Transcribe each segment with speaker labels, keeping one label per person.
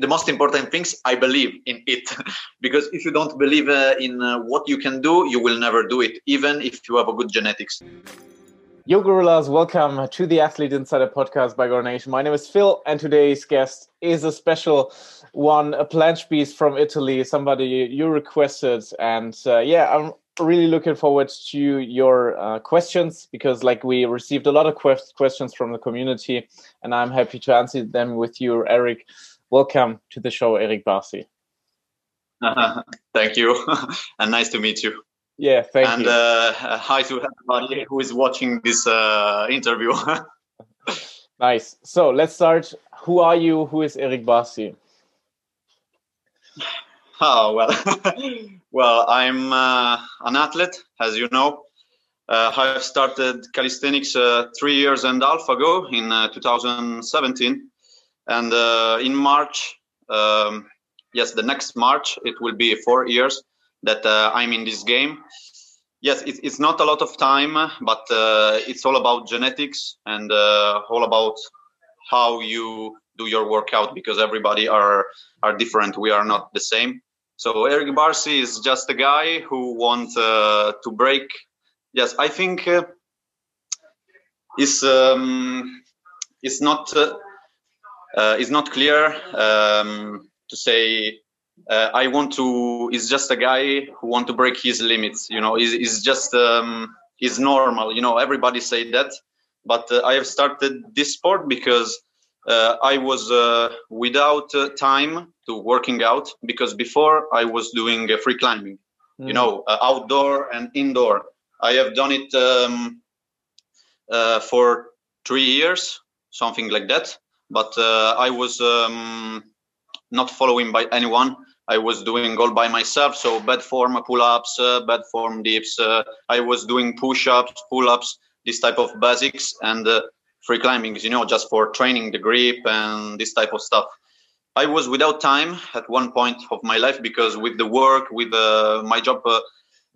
Speaker 1: the most important things i believe in it because if you don't believe uh, in uh, what you can do you will never do it even if you have a good genetics
Speaker 2: Yo, gorillas, welcome to the Athlete Insider podcast by Gorilla Nation. My name is Phil, and today's guest is a special one, a planche beast from Italy, somebody you requested. And uh, yeah, I'm really looking forward to your uh, questions because, like, we received a lot of quest- questions from the community, and I'm happy to answer them with you, Erik. Welcome to the show, Erik Barsi.
Speaker 1: Thank you, and nice to meet you.
Speaker 2: Yeah, thank
Speaker 1: and,
Speaker 2: you.
Speaker 1: And uh, hi to everybody who is watching this uh, interview.
Speaker 2: nice. So let's start. Who are you? Who is Erik Barsi?
Speaker 1: Oh well, well I'm uh, an athlete, as you know. Uh, I started calisthenics uh, three years and a half ago in uh, 2017, and in March, um, yes, the next March it will be four years that uh, I'm in this game. Yes, it, it's not a lot of time, but uh, it's all about genetics and uh, all about how you do your workout because everybody are are different. We are not the same. So Erik Barsi is just a guy who wants uh, to break. Yes, I think uh, it's um, it's not uh, uh, it's not clear um, to say uh, I want to. He's just a guy who want to break his limits. You know, he's, he's just um, he's normal. You know, everybody say that, but uh, I have started this sport because uh, I was uh, without uh, time to working out because before I was doing uh, free climbing. Mm. You know, outdoor and indoor. I have done it um, for three years, something like that. But I was um, not following by anyone. I was doing all by myself. So bad form pull-ups, uh, bed form dips. Uh, I was doing push-ups, pull-ups, this type of basics and uh, free climbing, you know, just for training the grip and this type of stuff. I was without time at one point of my life because with the work, with uh, my job uh,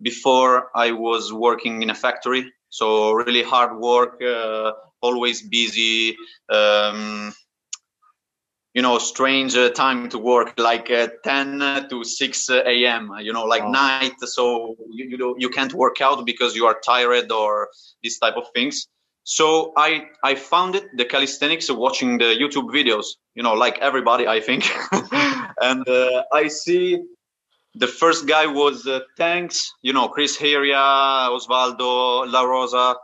Speaker 1: before, I was working in a factory. So really hard work, uh, always busy. Um, you know strange uh, time to work like uh, 10 to 6 a.m you know like oh. night so you, you know you can't work out because you are tired or this type of things so i i found it the calisthenics watching the youtube videos you know like everybody i think and uh, i see the first guy was uh, tanks you know chris heria osvaldo la rosa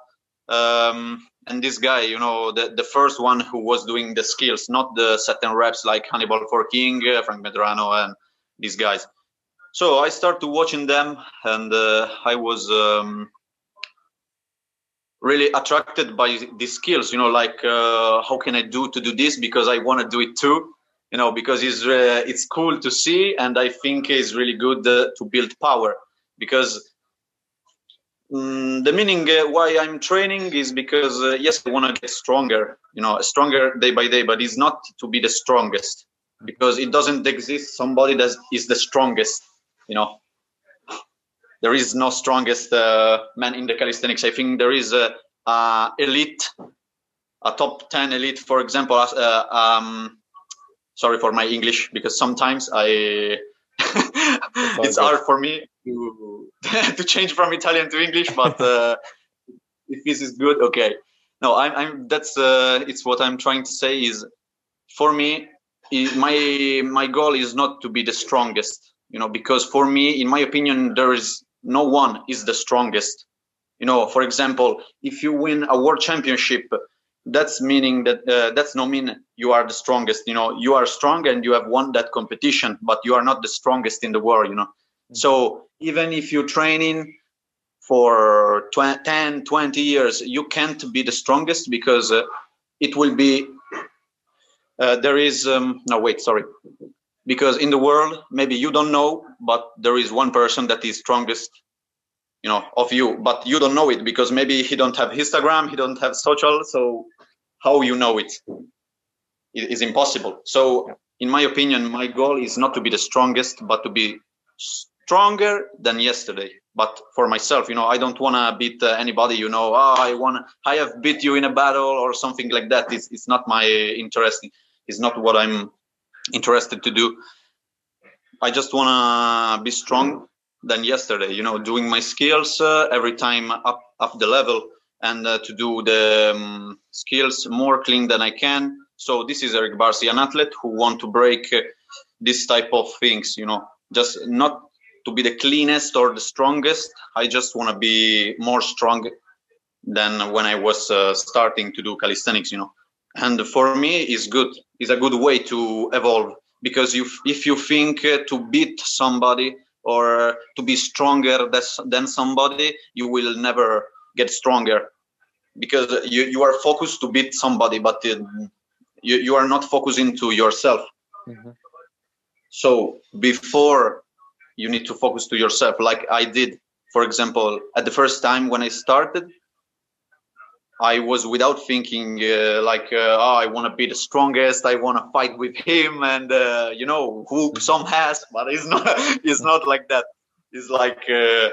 Speaker 1: um, and this guy, you know, the, the first one who was doing the skills, not the certain reps like Hannibal for King, uh, Frank Medrano, and these guys. So I started watching them, and uh, I was um, really attracted by these skills. You know, like uh, how can I do to do this because I want to do it too. You know, because it's uh, it's cool to see, and I think it's really good uh, to build power because Mm, the meaning uh, why I'm training is because uh, yes, I want to get stronger, you know, stronger day by day, but it's not to be the strongest because it doesn't exist somebody that is the strongest, you know. There is no strongest uh, man in the calisthenics. I think there is a, a elite, a top ten elite, for example. Uh, um, sorry for my English because sometimes I it's hard for me to to change from Italian to English, but uh, if this is good, okay. No, I'm, I'm that's uh, it's what I'm trying to say is for me my my goal is not to be the strongest, you know, because for me, in my opinion, there is no one is the strongest. You know, for example, if you win a world championship, that's meaning that uh, that's no mean you are the strongest you know you are strong and you have won that competition but you are not the strongest in the world you know mm-hmm. so even if you're training for 20, 10 20 years you can't be the strongest because uh, it will be uh, there is um, no wait sorry because in the world maybe you don't know but there is one person that is strongest you know of you but you don't know it because maybe he don't have instagram he don't have social so how you know it it is impossible. So, in my opinion, my goal is not to be the strongest, but to be stronger than yesterday. But for myself, you know, I don't want to beat uh, anybody. You know, oh, I want, I have beat you in a battle or something like that. It's it's not my interest. It's not what I'm interested to do. I just want to be strong than yesterday, you know, doing my skills uh, every time up, up the level and uh, to do the um, skills more clean than I can. So this is Erik Barsi, an athlete who want to break this type of things, you know, just not to be the cleanest or the strongest. I just want to be more strong than when I was uh, starting to do calisthenics, you know. And for me, is good. It's a good way to evolve because you, if you think uh, to beat somebody or to be stronger than somebody, you will never get stronger because you, you are focused to beat somebody, but uh, you, you are not focusing to yourself. Mm-hmm. So before you need to focus to yourself, like I did, for example, at the first time when I started, I was without thinking uh, like, uh, oh, I want to be the strongest. I want to fight with him, and uh, you know, whoop some ass. But it's not. It's not like that. It's like uh,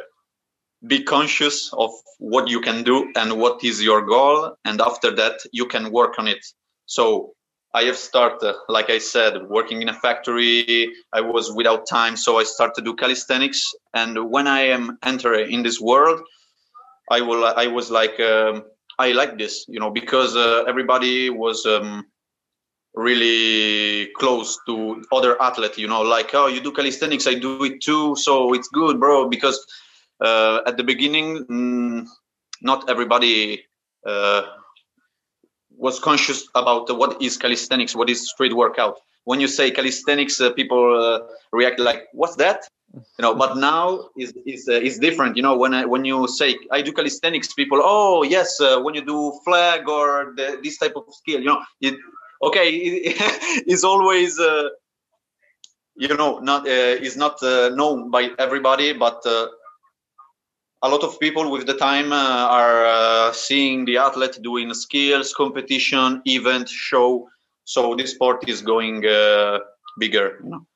Speaker 1: be conscious of what you can do and what is your goal, and after that, you can work on it. So I have started, like I said, working in a factory. I was without time, so I started to do calisthenics. And when I am entering in this world, I will. I was like. Um, I like this, you know, because uh, everybody was um, really close to other athletes, you know, like, oh, you do calisthenics, I do it too, so it's good, bro. Because uh, at the beginning, mm, not everybody uh, was conscious about what is calisthenics, what is street workout. When you say calisthenics, uh, people uh, react like, "What's that?" you know but now is is uh, is different you know when I, when you say i do calisthenics people oh yes uh, when you do flag or the, this type of skill you know it okay it, it's always uh, you know not uh, is not known by everybody but a lot of people with the time uh, are seeing the athlete doing skills competition event show. So this sport is going bigger. You know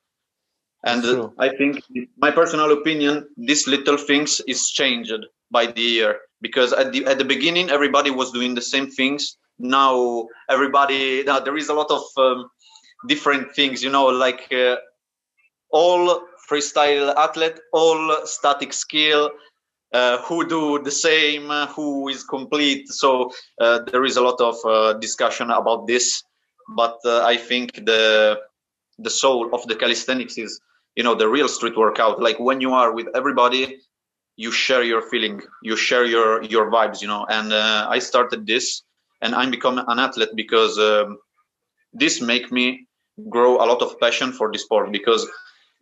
Speaker 1: and uh, i think my personal opinion these little things is changed by the year. Because at the at the beginning everybody was doing the same things. Now everybody now there is a lot of um, different things you know like uh, all freestyle athlete all static skill uh, who do the same who is complete. So uh, there is a lot of uh, discussion about this but uh, i think the the soul of the calisthenics is you know the real street workout. Like when you are with everybody you share your feeling you share your your vibes you know. And uh, i started this and i'm become an athlete because um, this make me grow a lot of passion for the sport because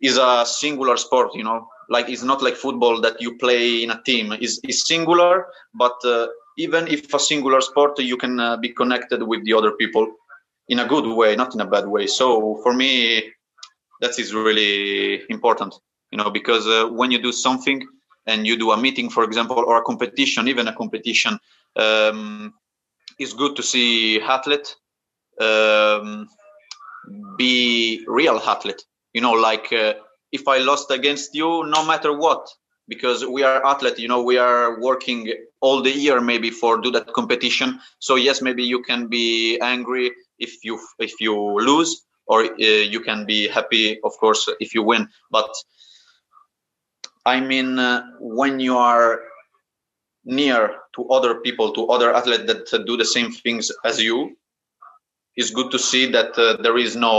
Speaker 1: it's a singular sport you know like it's not like football that you play in a team. Is is singular but uh, even if a singular sport you can uh, be connected with the other people in a good way not in a bad way. So for me that is really important you know because uh, when you do something and you do a meeting for example or a competition even a competition um, it's good to see athlete um, be real athlete. You know like uh, if i lost against you no matter what because we are athlete you know we are working all the year maybe for do that competition. So yes maybe you can be angry if you if you lose or uh, you can be happy of course if you win. But i mean uh, when you are near to other people to other athletes that do the same things as you it's good to see that uh, there is no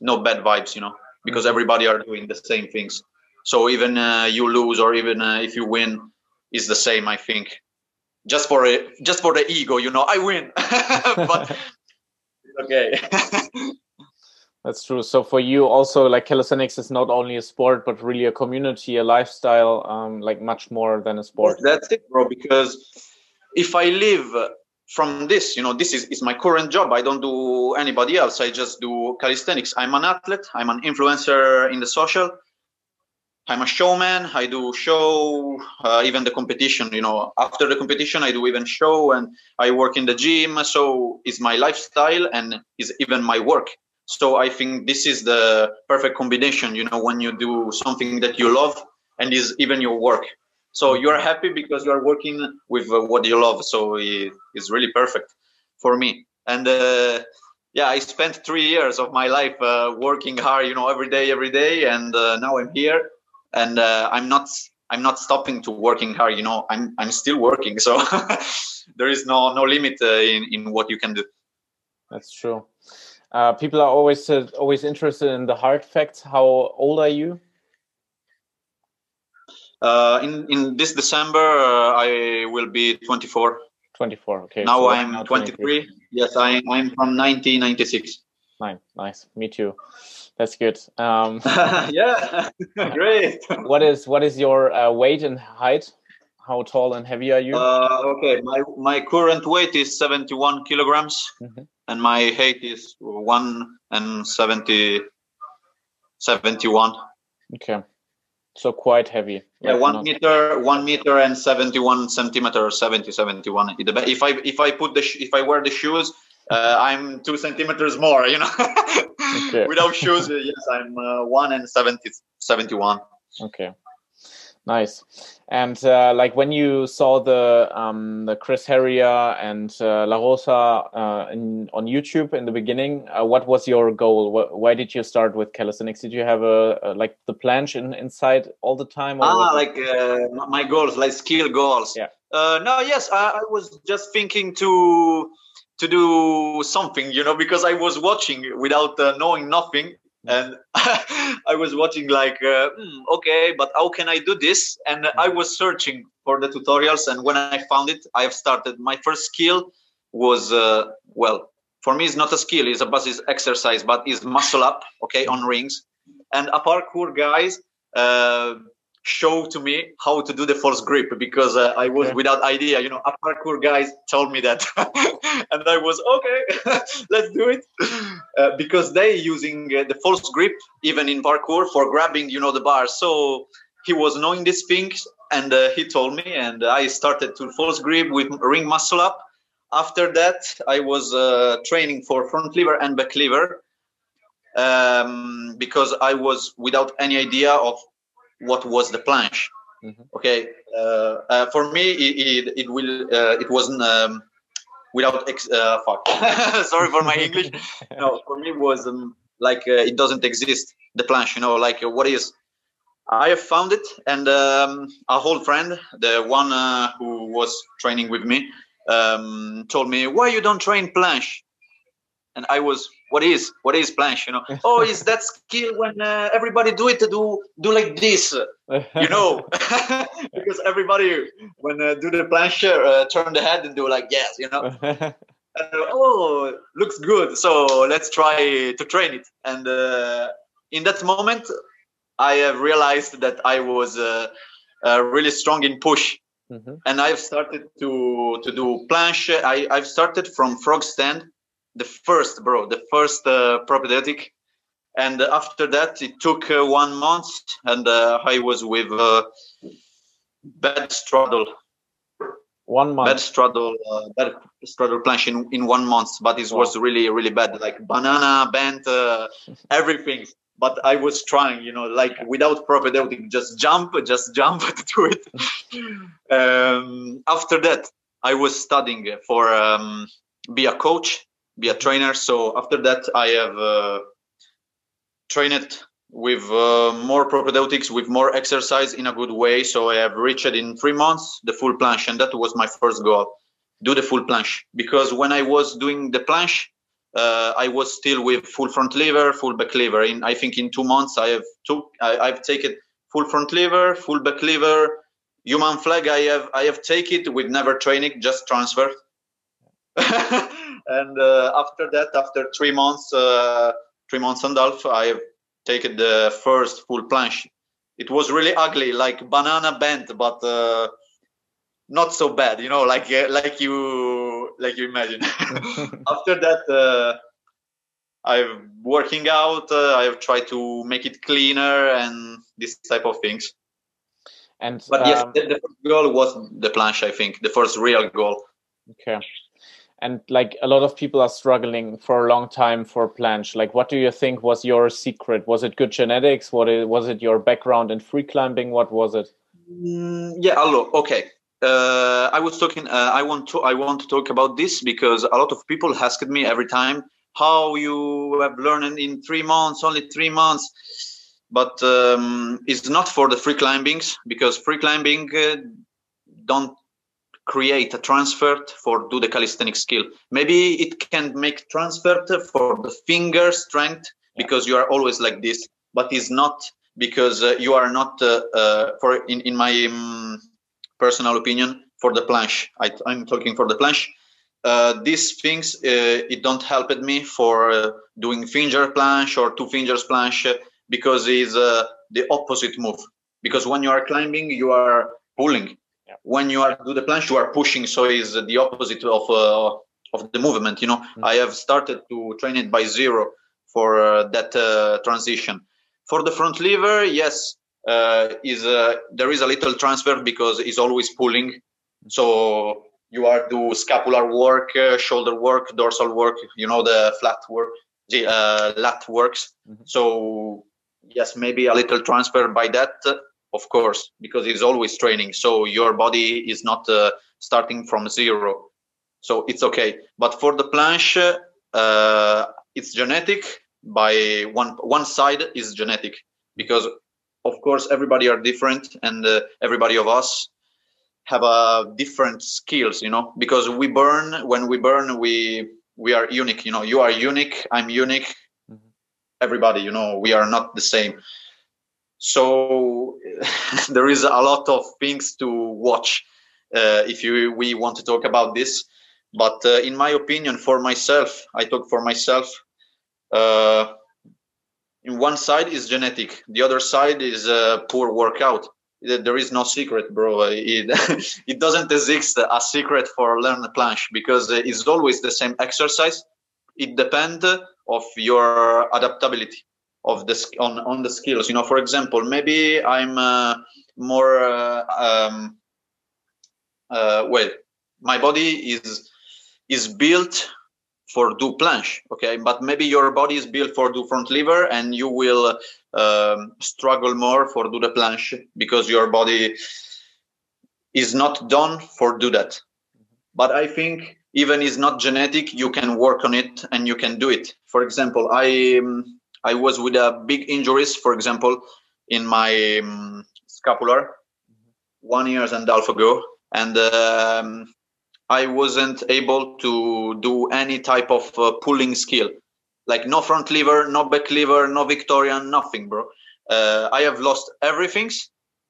Speaker 1: no bad vibes you know because everybody are doing the same things. So even uh, you lose or even uh, if you win is the same i think. Just for a, just for the ego you know i win. But okay.
Speaker 2: That's true. So for you also like calisthenics is not only a sport but really a community a lifestyle um like much more than a sport.
Speaker 1: That's it bro because if i live from this you know this is, is my current job i don't do anybody else i just do calisthenics i'm an athlete i'm an influencer in the social I'm a showman. I do show, uh, even the competition. You know, after the competition, I do even show, and I work in the gym. So it's my lifestyle and is even my work. So I think this is the perfect combination. You know, when you do something that you love and is even your work. So you are happy because you are working with uh, what you love. So it is really perfect for me. And uh, yeah, I spent three years of my life uh, working hard, you know, every day, every day, and uh, now I'm here, and uh, I'm not, I'm not stopping to working hard. You know, I'm, I'm still working, so there is no, no limit uh, in in what you can do.
Speaker 2: That's true. People are always always interested in the hard facts. How old are you?
Speaker 1: In in this December, I will be 24.
Speaker 2: 24. Okay.
Speaker 1: Now so I'm 23. 23. Yes, I, I'm from 1996.
Speaker 2: Nice, nice. Me too. That's good. Um,
Speaker 1: yeah, great.
Speaker 2: what is what is your uh, weight and height? How tall and heavy are you?
Speaker 1: Uh, okay, my my current weight is 71 kilograms, mm -hmm. and my height is one and 70, 71.
Speaker 2: Okay so quite heavy
Speaker 1: yeah one not... meter one meter and 71 centimeter 70 71 if i if i put the if i wear the shoes uh, i'm two centimeters more you know? Okay. without shoes yes i'm uh, one and 70 71
Speaker 2: okay Nice. And uh, like when you saw the um, the Chris Heria and uh, La Rosa uh, in, on YouTube in the beginning, uh, what was your goal? why did you start with calisthenics? Did you have a, a like the planche in, inside all the time?
Speaker 1: ah, like uh, my goals, like skill goals.
Speaker 2: Yeah.
Speaker 1: Uh, no, yes, I, I was just thinking to to do something, you know, because I was watching without knowing nothing and i was watching like uh, mm, okay but how can i do this? And i was searching for the tutorials and when i found it i have started. My first skill was uh, well for me it's not a skill it's a basis exercise but it's muscle up okay on rings. And a parkour guys uh, show to me how to do the false grip because uh, I was without idea. You know, a parkour guys told me that, and I was okay. let's do it uh, because they using uh, the false grip even in parkour for grabbing, you know, the bar. So he was knowing these things, and uh, he told me, and I started to false grip with ring muscle up. After that, I was uh, training for front lever and back lever um, because I was without any idea of what was the planche. Mm-hmm. Okay, uh, uh, for me, it, it, it will uh, it wasn't um, without ex- uh, fuck. Sorry for my English. no, for me it was um, like uh, it doesn't exist. The planche, you know, like uh, what is. I have found it, and um, a whole friend, the one who was training with me, um, told me, "Why you don't train planche?" And I was what is what is planche you know oh is that skill when uh, everybody do it to do do like this. You know because everybody when uh, do the planche uh, turn the head and do like yes you know? Oh looks good. So let's try to train it. And uh, in that moment i have realized that i was uh, uh, really strong in push. Mm-hmm. and i've started to to do planche I, i've started from frog stand the first, bro, the first uh, propedeutic. And after that, it took uh, one month, and uh, I was with uh, bad straddle.
Speaker 2: One month.
Speaker 1: Bad straddle, uh, bad straddle planche in, in one month, but it wow. was really, really bad. Like banana, bent, uh, everything. But I was trying, you know, like without propedeutic, just jump, just jump to it. um, after that, I was studying for um, be a coach be a trainer. So after that, I have uh, trained with uh, more propedeutics, with more exercise in a good way. So I have reached in three months the full planche, and that was my first goal: do the full planche. Because when I was doing the planche, uh, I was still with full front lever, full back lever. In I think in two months, I have took I, I've taken full front lever, full back lever, human flag. I have I have taken it with never training, just transfer. and uh, after that, after three months, uh, three months and a half, I taken the first full planche. It was really ugly, like banana bent, but uh, not so bad, you know, like like you like you imagine. after that, uh, I'm working out. Uh, I've tried to make it cleaner and this type of things.
Speaker 2: And
Speaker 1: but um, yes, the, the first goal was the planche. I think the first real goal.
Speaker 2: Okay and like a lot of people are struggling for a long time for planche. Like what do you think was your secret? Was it good genetics? What was it your background in free climbing? What was it?
Speaker 1: Mm, yeah hello okay. Uh, i was talking uh, i want to i want to talk about this because a lot of people asked me every time how you have learned in three months, only three months. But um, it's not for the free climbings because free climbing uh, don't create a transfer for do the calisthenic skill. Maybe it can make transfer for the finger strength because you are always like this, but it's not because uh, you are not uh, uh, for in in my um, personal opinion for the planche. I, am talking for the planche. Uh, these things uh, it don't help me for uh, doing finger planche or two fingers planche because it's the opposite move. Because when you are climbing, you are pulling yeah. when you are do the planche you are pushing so is the opposite of uh, of the movement you know mm-hmm. i have started to train it by zero for uh, that uh, transition for the front lever yes uh, is uh, there is a little transfer because it's always pulling so you are do scapular work uh, shoulder work dorsal work you know the flat work the lat works mm-hmm. so yes maybe a little transfer by that of course, because it's always training. So your body is not uh, starting from zero. So it's okay. But for the planche, uh, it's genetic. By one one side is genetic because, of course, everybody are different, and uh, everybody of us have a uh, different skills. You know, because we burn when we burn, we we are unique. You know, you are unique. I'm unique. Mm-hmm. Everybody, you know, we are not the same so there is a lot of things to watch uh, if you we want to talk about this. But uh, in my opinion for myself i talk for myself uh, in one side is genetic the other side is poor workout. There is no secret bro. It, it doesn't exist a secret for learn planche because it's always the same exercise. It depends of your adaptability of the on on the skills. You know for example maybe i'm uh, more uh, um, uh, well my body is is built for do planche okay? But maybe your body is built for do front lever and you will um, struggle more for do the planche because your body is not done for do that. But i think even is not genetic you can work on it and you can do it. For example i um, I was with a big injuries, for example, in my um, scapular one years and a half ago, and um, I wasn't able to do any type of uh, pulling skill, like no front lever, no back lever, no Victorian, nothing, bro. Uh, I have lost everything,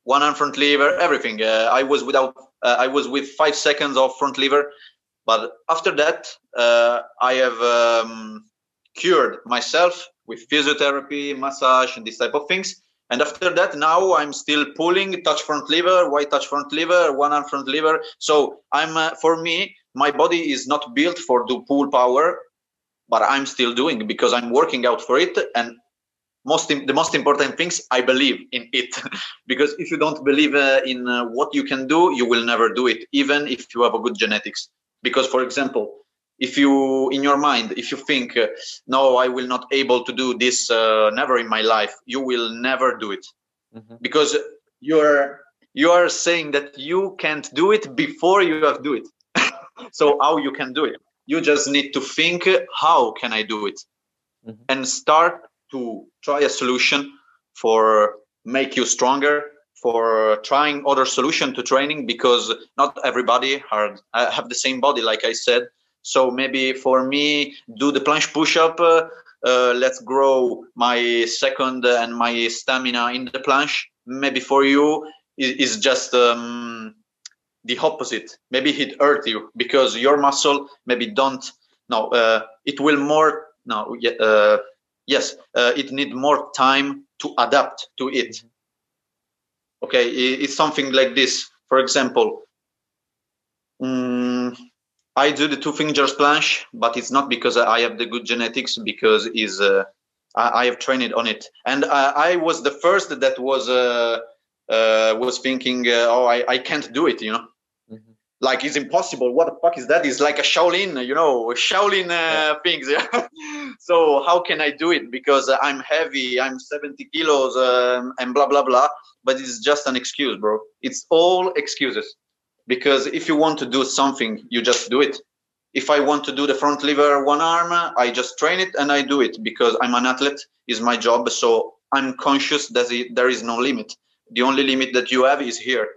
Speaker 1: one hand front lever, everything. Uh, I was without, uh, I was with five seconds of front lever, but after that, uh, I have um, cured myself with physiotherapy, massage, and these type of things. And after that, now I'm still pulling touch front lever, white touch front lever, one arm front lever. So I'm uh, for me, my body is not built for the pull power, but I'm still doing because I'm working out for it. And most the most important things, I believe in it. because if you don't believe uh, in uh, what you can do, you will never do it, even if you have a good genetics. Because, for example, if you in your mind if you think uh, no i will not able to do this uh, never in my life you will never do it. Mm-hmm. because you're you are saying that you can't do it before you have do it. So how you can do it? You just need to think how can i do it? Mm-hmm. and start to try a solution for make you stronger for trying other solution to training because not everybody are, uh, have the same body like i said so maybe for me, do the planche push up. Uh, uh, let's grow my second and my stamina in the planche. Maybe for you is just um, the opposite. Maybe it hurt you because your muscle maybe don't. No, uh, it will more. No, uh, yes, uh, it need more time to adapt to it. Okay, it's something like this. For example. Um, I do the two fingers planche, but it's not because I have the good genetics, because is uh, I, I, have trained on it, and I, I was the first that was uh, uh, was thinking, uh, oh, I, I can't do it, you know, mm-hmm. like it's impossible. What the fuck is that? It's like a Shaolin, you know, Shaolin uh, yeah. things. Yeah. so how can I do it? Because I'm heavy, I'm 70 kilos, um, and blah blah blah. But it's just an excuse, bro. It's all excuses because if you want to do something you just do it if I want to do the front lever one arm, I just train it and I do it because I'm an athlete, is my job. So I'm conscious that there is no limit. The only limit that you have is here.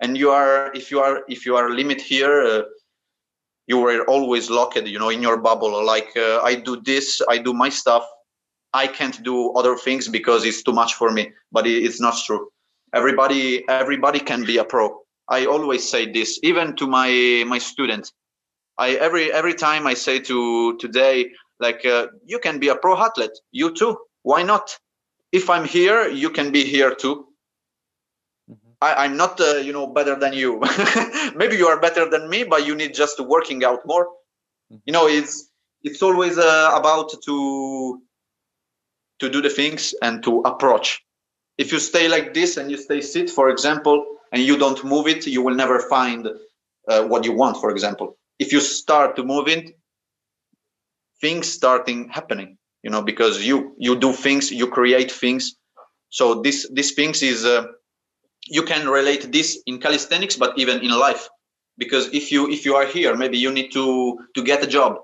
Speaker 1: And you are, if you are, if you are limit here, uh, you were always locked, you know, in your bubble. Like uh, I do this, I do my stuff. I can't do other things because it's too much for me. But it's not true. Everybody, everybody can be a pro. I always say this, even to my my students I every every time I say to today, like uh, you can be a pro athlete, you too. Why not? If I'm here, you can be here too. Mm-hmm. I, am not, uh, you know, better than you. Maybe you are better than me, but you need just working out more. Mm-hmm. You know, it's it's always uh, about to to do the things and to approach. If you stay like this and you stay sit, for example, and you don't move it, you will never find uh, what you want. For example, if you start to move it things starting happening you know because you you do things you create things. So this this things is uh, you can relate this in calisthenics but even in life. Because if you if you are here maybe you need to to get a job.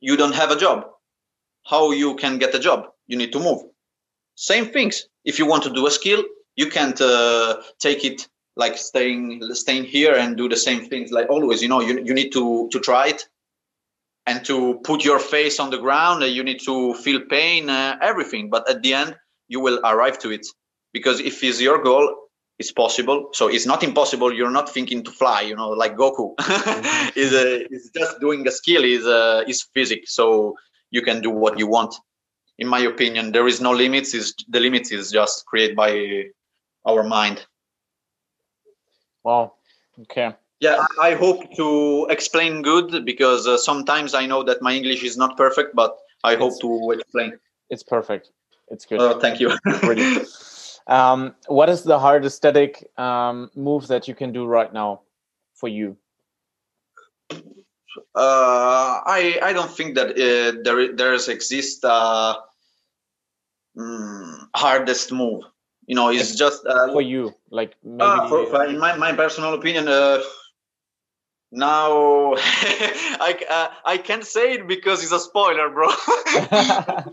Speaker 1: You don't have a job. How you can get a job? You need to move. Same things. If you want to do a skill you can't uh, take it like staying staying here and do the same things like always you know you, you need to to try it and to put your face on the ground you need to feel pain uh, everything. But at the end you will arrive to it. Because if it's your goal it's possible. So it's not impossible. You're not thinking to fly you know like goku. Mm-hmm. is is just doing a skill is uh, is physics. So you can do what you want. In my opinion there is no limits. Is the limits is just created by our mind
Speaker 2: Wow. Okay.
Speaker 1: Yeah, I hope to explain good because uh, sometimes I know that my English is not perfect, but I hope to explain.
Speaker 2: It's perfect. It's good.
Speaker 1: Oh, thank you.
Speaker 2: um, what is the hardest static um, move that you can do right now for you?
Speaker 1: Uh, I I don't think that uh, there there's exist uh, mm, hardest move you know it's just
Speaker 2: uh, for you like
Speaker 1: maybe... uh, for, for, in my, my personal opinion uh, now I, uh, I can't say it because it's a spoiler bro.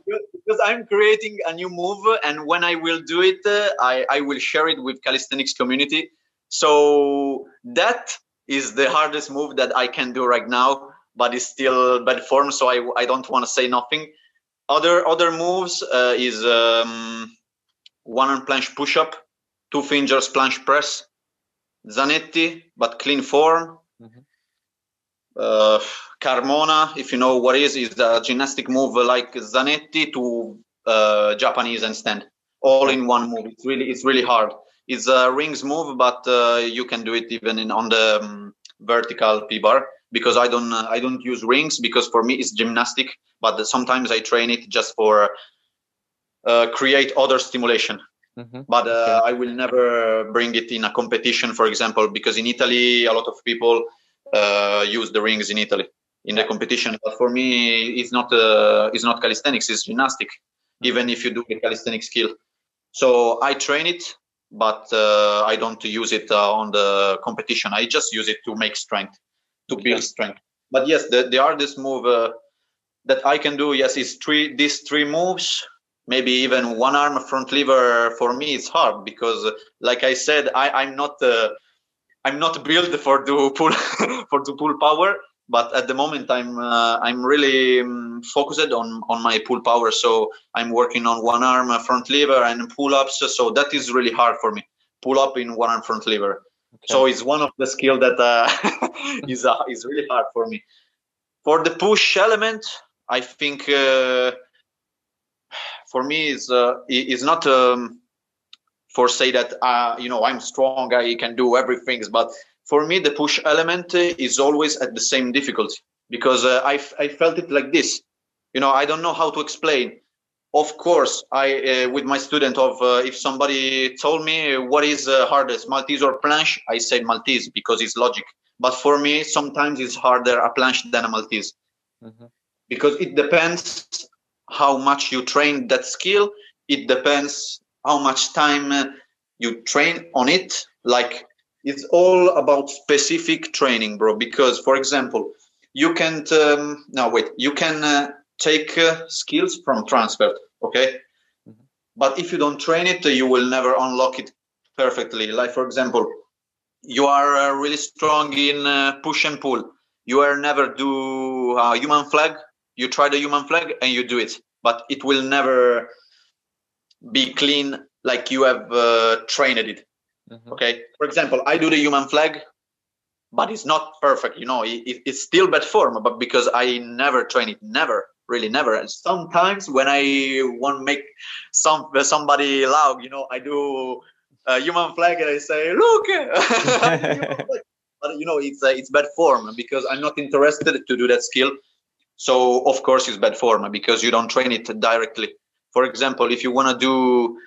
Speaker 1: Because i'm creating a new move and when i will do it uh, I, I will share it with calisthenics community. So that is the hardest move that i can do right now but it's still bad form so i, I don't want to say nothing. Other other moves uh, is um, one arm planche push up, two fingers planche press, Zanetti, but clean form. Mm-hmm. Uh, Carmona, if you know what is, is a gymnastic move like Zanetti to uh, Japanese and stand, all in one move. It's really it's really hard. It's a rings move, but uh, you can do it even in on the um, vertical P bar because I don't I don't use rings because for me it's gymnastic, but sometimes I train it just for uh, create other stimulation. Mm-hmm. But uh, okay. I will never bring it in a competition, for example, because in Italy, a lot of people uh, use the rings in Italy in the competition. But for me, it's not uh, it's not calisthenics; it's gymnastic. Mm-hmm. Even if you do a calisthenic skill, so I train it, but uh, I don't use it uh, on the competition. I just use it to make strength, to build strength. But yes, the, the hardest move that I can do, yes, is three these three moves maybe even one arm front lever for me is hard because like i said I, am not uh, i'm not built for to pull for to pull power but at the moment i'm uh, i'm really um, focused on on my pull power. So i'm working on one arm front lever and pull ups so that is really hard for me. Pull up in one arm front lever. Okay. so it's one of the skill that uh, is uh, is really hard for me. For the push element i think uh, for me is uh, is not um, for say that uh, you know I'm strong, I can do everything. But for me, the push element is always at the same difficulty because uh, I I felt it like this. You know, I don't know how to explain. Of course, I uh, with my student of uh, if somebody told me what is uh, hardest, Maltese or planche, I say Maltese because it's logic. But for me, sometimes it's harder a planche than a Maltese. Mm-hmm. Because it depends how much you train that skill. It depends how much time uh, you train on it. Like it's all about specific training bro because for example you can um, no wait you can uh, take uh, skills from transfer okay? Mm-hmm. but if you don't train it you will never unlock it perfectly. Like for example you are uh, really strong in uh, push and pull. You are never do human flag you try the human flag and you do it but it will never be clean like you have uh, trained it. Mm-hmm. okay? For example i do the human flag but it's not perfect you know it, it's still bad form but because i never train it never really never. And sometimes when i want to make some somebody loud you know i do a human flag and i say look! But you know it's uh, it's bad form because i'm not interested to do that skill so of course it's bad form because you don't train it directly. For example if you want to do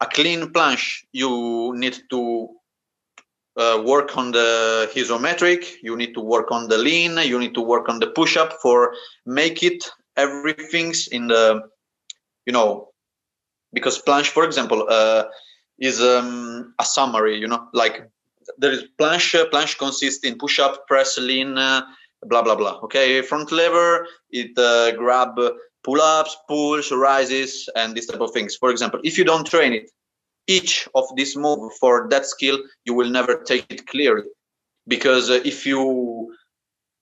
Speaker 1: a clean planche you need to uh, work on the isometric you need to work on the lean you need to work on the push up for make it everything's in the you know because planche for example uh, is um, a summary you know like there is planche planche consists in push up press lean uh, blah blah blah. Okay front lever it uh, grab pull-ups pulls rises and this type of things. For example if you don't train it each of this move for that skill you will never take it clearly. Because uh, if you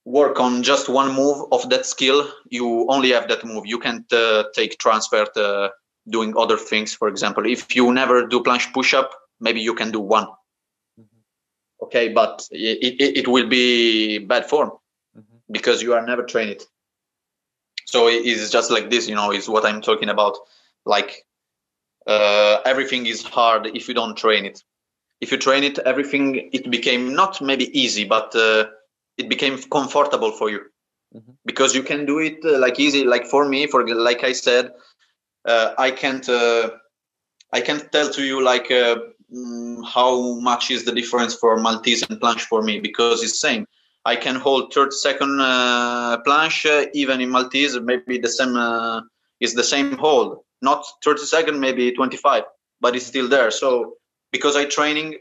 Speaker 1: work on just one move of that skill you only have that move. You can't uh, take transfer to doing other things. For example if you never do planche push-up maybe you can do one. Mm-hmm. okay but it, it, it, will be bad form. Because you are never trained. So it's just like this you know is what i'm talking about. Like uh, everything is hard if you don't train it. If you train it everything it became not maybe easy but uh, it became comfortable for you. Mm-hmm. because you can do it uh, like easy like for me for like i said uh, i can't uh, i can't tell to you like uh, mm, how much is the difference for maltese and planche for me because it's same i can hold 30 second planche even in maltese maybe the same is the same hold. Not 30 second maybe 25 but it's still there. So because i training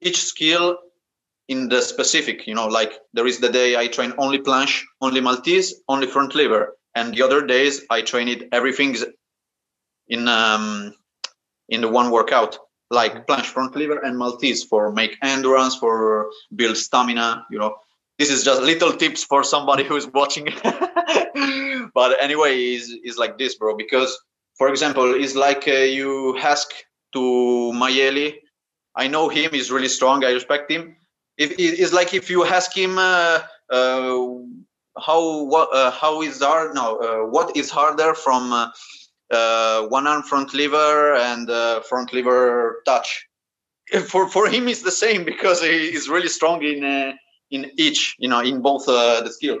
Speaker 1: each skill in the specific you know like there is the day i train only planche only maltese only front lever. And the other days i train it everything in um in the one workout like planche front lever and maltese for make endurance for build stamina you know this is just little tips for somebody who's watching but anyway is is like this bro because for example, it's like uh, you ask to Mayeli. I know him; he's really strong. I respect him. If it's like if you ask him uh, uh, how what uh, how is hard no uh, what is harder from uh, one arm front lever and front lever touch. For for him, it's the same because he is really strong in in each you know in both uh, the skill.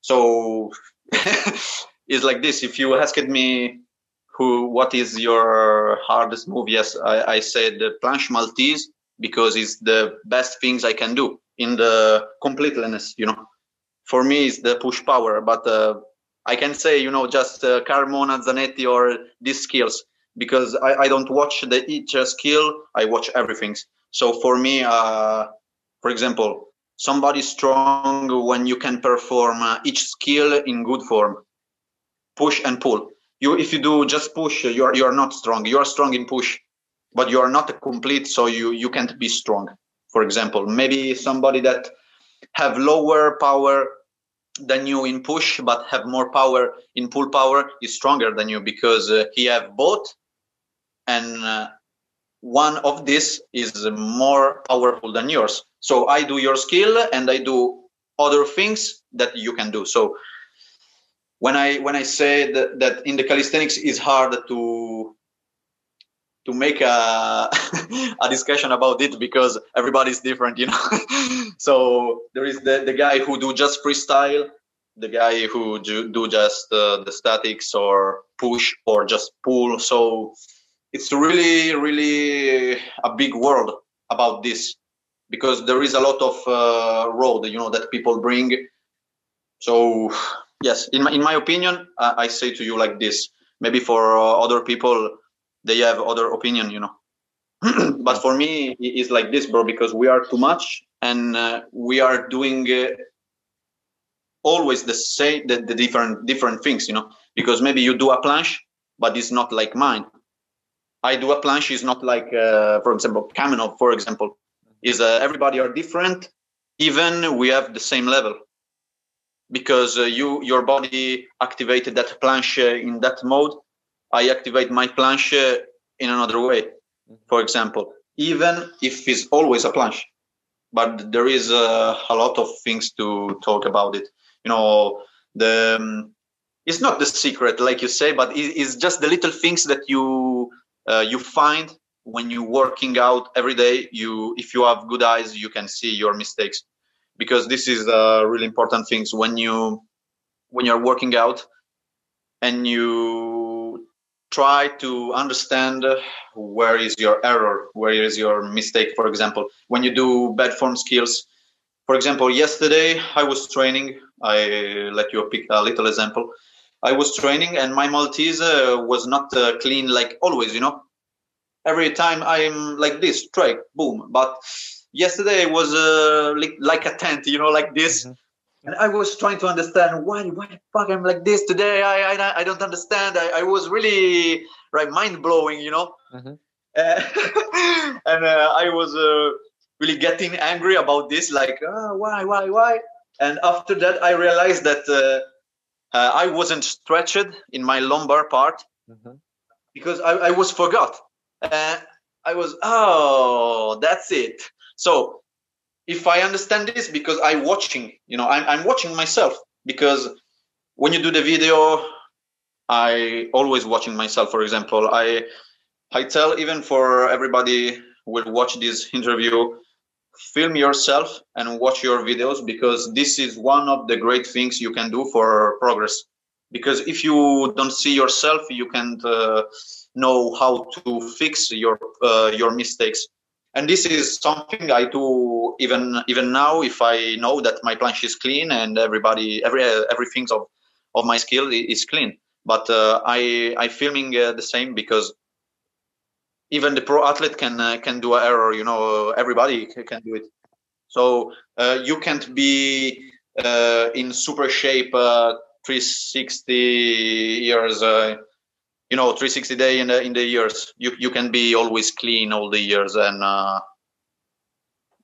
Speaker 1: So it's like this. If you asked me who what is your hardest move yes i, I said planche maltese because it's the best things i can do in the completeness you know for me it's the push power but uh, i can say you know just uh, carmona zanetti or these skills because I, I don't watch the each skill i watch everything so for me uh, for example somebody strong when you can perform uh, each skill in good form. Push and pull. You if you do just push you are you are not strong. You are strong in push but you are not complete so you you can't be strong. For example maybe somebody that have lower power than you in push but have more power in pull power is stronger than you because uh, he have both. And uh, one of this is more powerful than yours so i do your skill and i do other things that you can do so when I when I say that, that in the calisthenics is hard to to make a a discussion about it because everybody's different, you know. so there is the the guy who do just freestyle, the guy who do, do just uh, the statics or push or just pull. So it's really really a big world about this because there is a lot of uh, road, you know, that people bring. So yes in my, in my opinion uh, i say to you like this maybe for uh, other people they have other opinion you know. But for me it's like this bro because we are too much and uh, we are doing uh, always the same the, the different different things you know. Because maybe you do a planche but it's not like mine. I do a planche is not like uh, for example kamenov for example is uh, everybody are different even we have the same level. Because uh, you your body activated that planche in that mode i activate my planche in another way. For example even if it's always a planche but there is uh, a lot of things to talk about it. You know the um, it's not the secret like you say but it's just the little things that you uh, you find when you're working out every day you if you have good eyes you can see your mistakes. Because this is uh, really important things when you when you're working out and you try to understand where is your error where is your mistake for example when you do bad form skills. For example yesterday i was training. I let you pick a little example. I was training and my maltese uh, was not uh, clean like always you know every time i'm like this strike, boom but yesterday was uh, like, like a tent, you know, like this. Mm-hmm. And I was trying to understand why, why the fuck I'm like this today. I, I, I don't understand. I, I was really right mind blowing, you know. Mm-hmm. Uh, and uh, I was uh, really getting angry about this, like, oh, why, why, why? And after that, I realized that uh, uh, I wasn't stretched in my lumbar part mm-hmm. because I, I was forgot. Uh, I was, oh, that's it. So if I understand this because I'm watching, you know, I'm, I'm watching myself because when you do the video, I always watching myself. For example, I I tell even for everybody will watch this interview, film yourself and watch your videos because this is one of the great things you can do for progress. Because if you don't see yourself, you can't uh, know how to fix your uh, your mistakes. And this is something i do even even now. If i know that my planche is clean and everybody every everything of of my skill is clean. But uh, i i filming uh, the same because even the pro athlete can uh, can do an error you know everybody can do it. So uh, you can't be uh, in super shape uh, 360 years you know 360 day in the in the years you you can be always clean all the years and uh,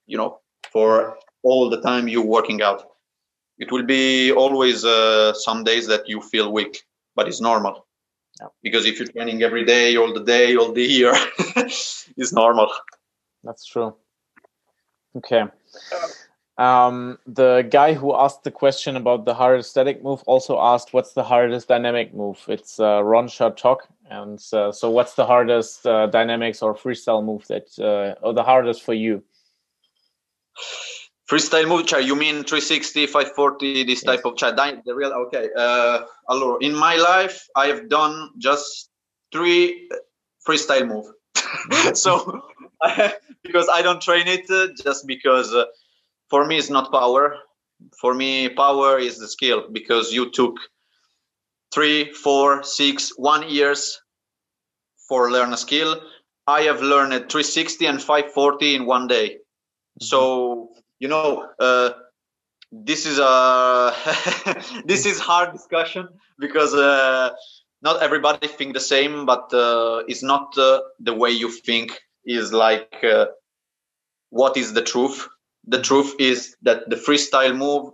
Speaker 1: you know for all the time you're working out. It will be always uh, some days that you feel weak but it's normal. Yeah. because if you're training every day all the day all the year it's normal.
Speaker 2: That's true. Okay um, the guy who asked the question about the hardest static move also asked, "What's the hardest dynamic move?" It's uh, Ron Shot Talk, and uh, so what's the hardest uh, dynamics or freestyle move that, uh, or the hardest for you?
Speaker 1: Freestyle move, Chai, you mean 360, 540, this yes. type of Chai? The real okay. Uh, allora, in my life, I have done just three freestyle move. so because I don't train it, uh, just because uh, for me it's not power. For me power is the skill because you took three four six one years for learn a skill. I have learned 360 and 540 in one day. Mm-hmm. so you know uh, this is a this is hard discussion because uh, not everybody think the same but uh, it's not uh, the way you think is like uh, what is the truth the truth is that the freestyle move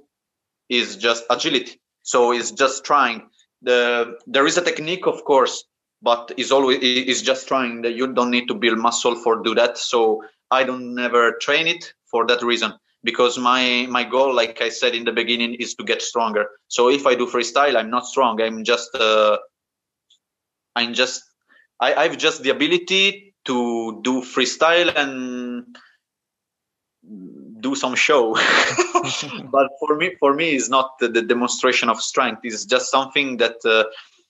Speaker 1: is just agility. So it's just trying. The there is a technique, of course, but is always is just trying. That you don't need to build muscle for do that. So I don't never train it for that reason because my my goal, like I said in the beginning, is to get stronger. So if I do freestyle, I'm not strong. I'm just uh, I'm just I, I've just the ability to do freestyle and do some show. But for me for me it's not the, the, demonstration of strength. It's just something that uh,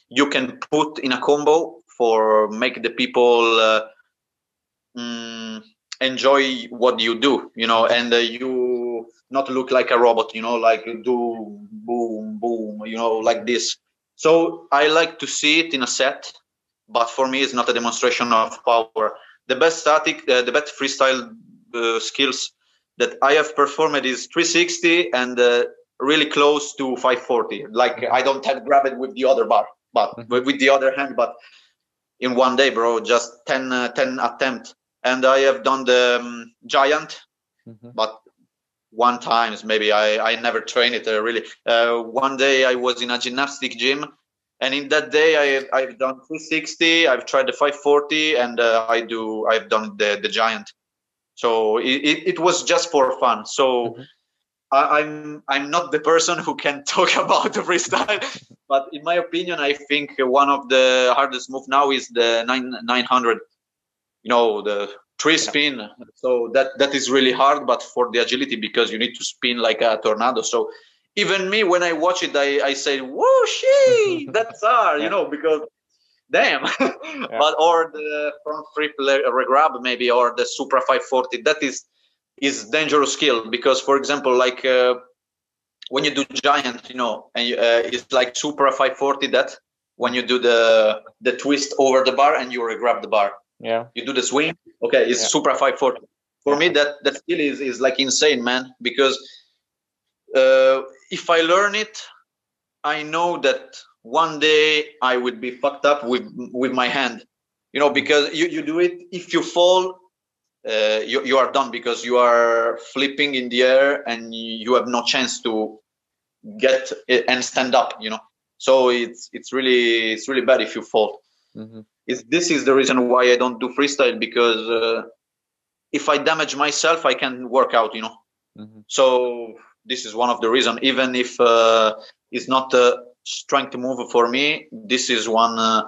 Speaker 1: you can put in a combo for make the people uh, mm, enjoy what you do you know and uh, you not look like a robot you know like do boom boom you know like this. So i like to see it in a set but for me it's not a demonstration of power. The best static uh, the best freestyle uh, skills that I have performed is 360 and uh, really close to 540. Like I don't have grab it with the other bar, but mm-hmm. with the other hand. But in one day, bro, just 10, uh, 10 attempt, and I have done the um, giant, mm-hmm. but one times maybe. I I never trained it uh, really. Uh, one day I was in a gymnastic gym. And in that day, I, I've done 360, I've tried the 540, and uh, I do. I've done the the giant. So it, it, was just for fun. So mm-hmm. I, am I'm, I'm not the person who can talk about the freestyle, but in my opinion, I think one of the hardest move now is the nine nine hundred. You know the three spin. So that that is really hard, but for the agility because you need to spin like a tornado. So even me when I watch it, I I say whoa she that's hard, you know because damn yeah. but or the front triple regrab maybe or the supra 540 that is is dangerous skill because for example like uh, when you do giant you know and you, uh, it's like supra 540 that when you do the the twist over the bar and you regrab the bar
Speaker 2: yeah
Speaker 1: you do the swing okay it's yeah. supra 540 for yeah. me that that skill is is like insane man because uh, if i learn it i know that one day I would be fucked up with with my hand, you know, because you, you do it. If you fall, uh, you you are done because you are flipping in the air and you have no chance to get and stand up, you know. So it's it's really it's really bad if you fall. Mm-hmm. It's, this is the reason why I don't do freestyle because uh, if I damage myself, I can work out, you know. Mm-hmm. So this is one of the reason. Even if uh, it's not uh, strength to move for me, this is one uh,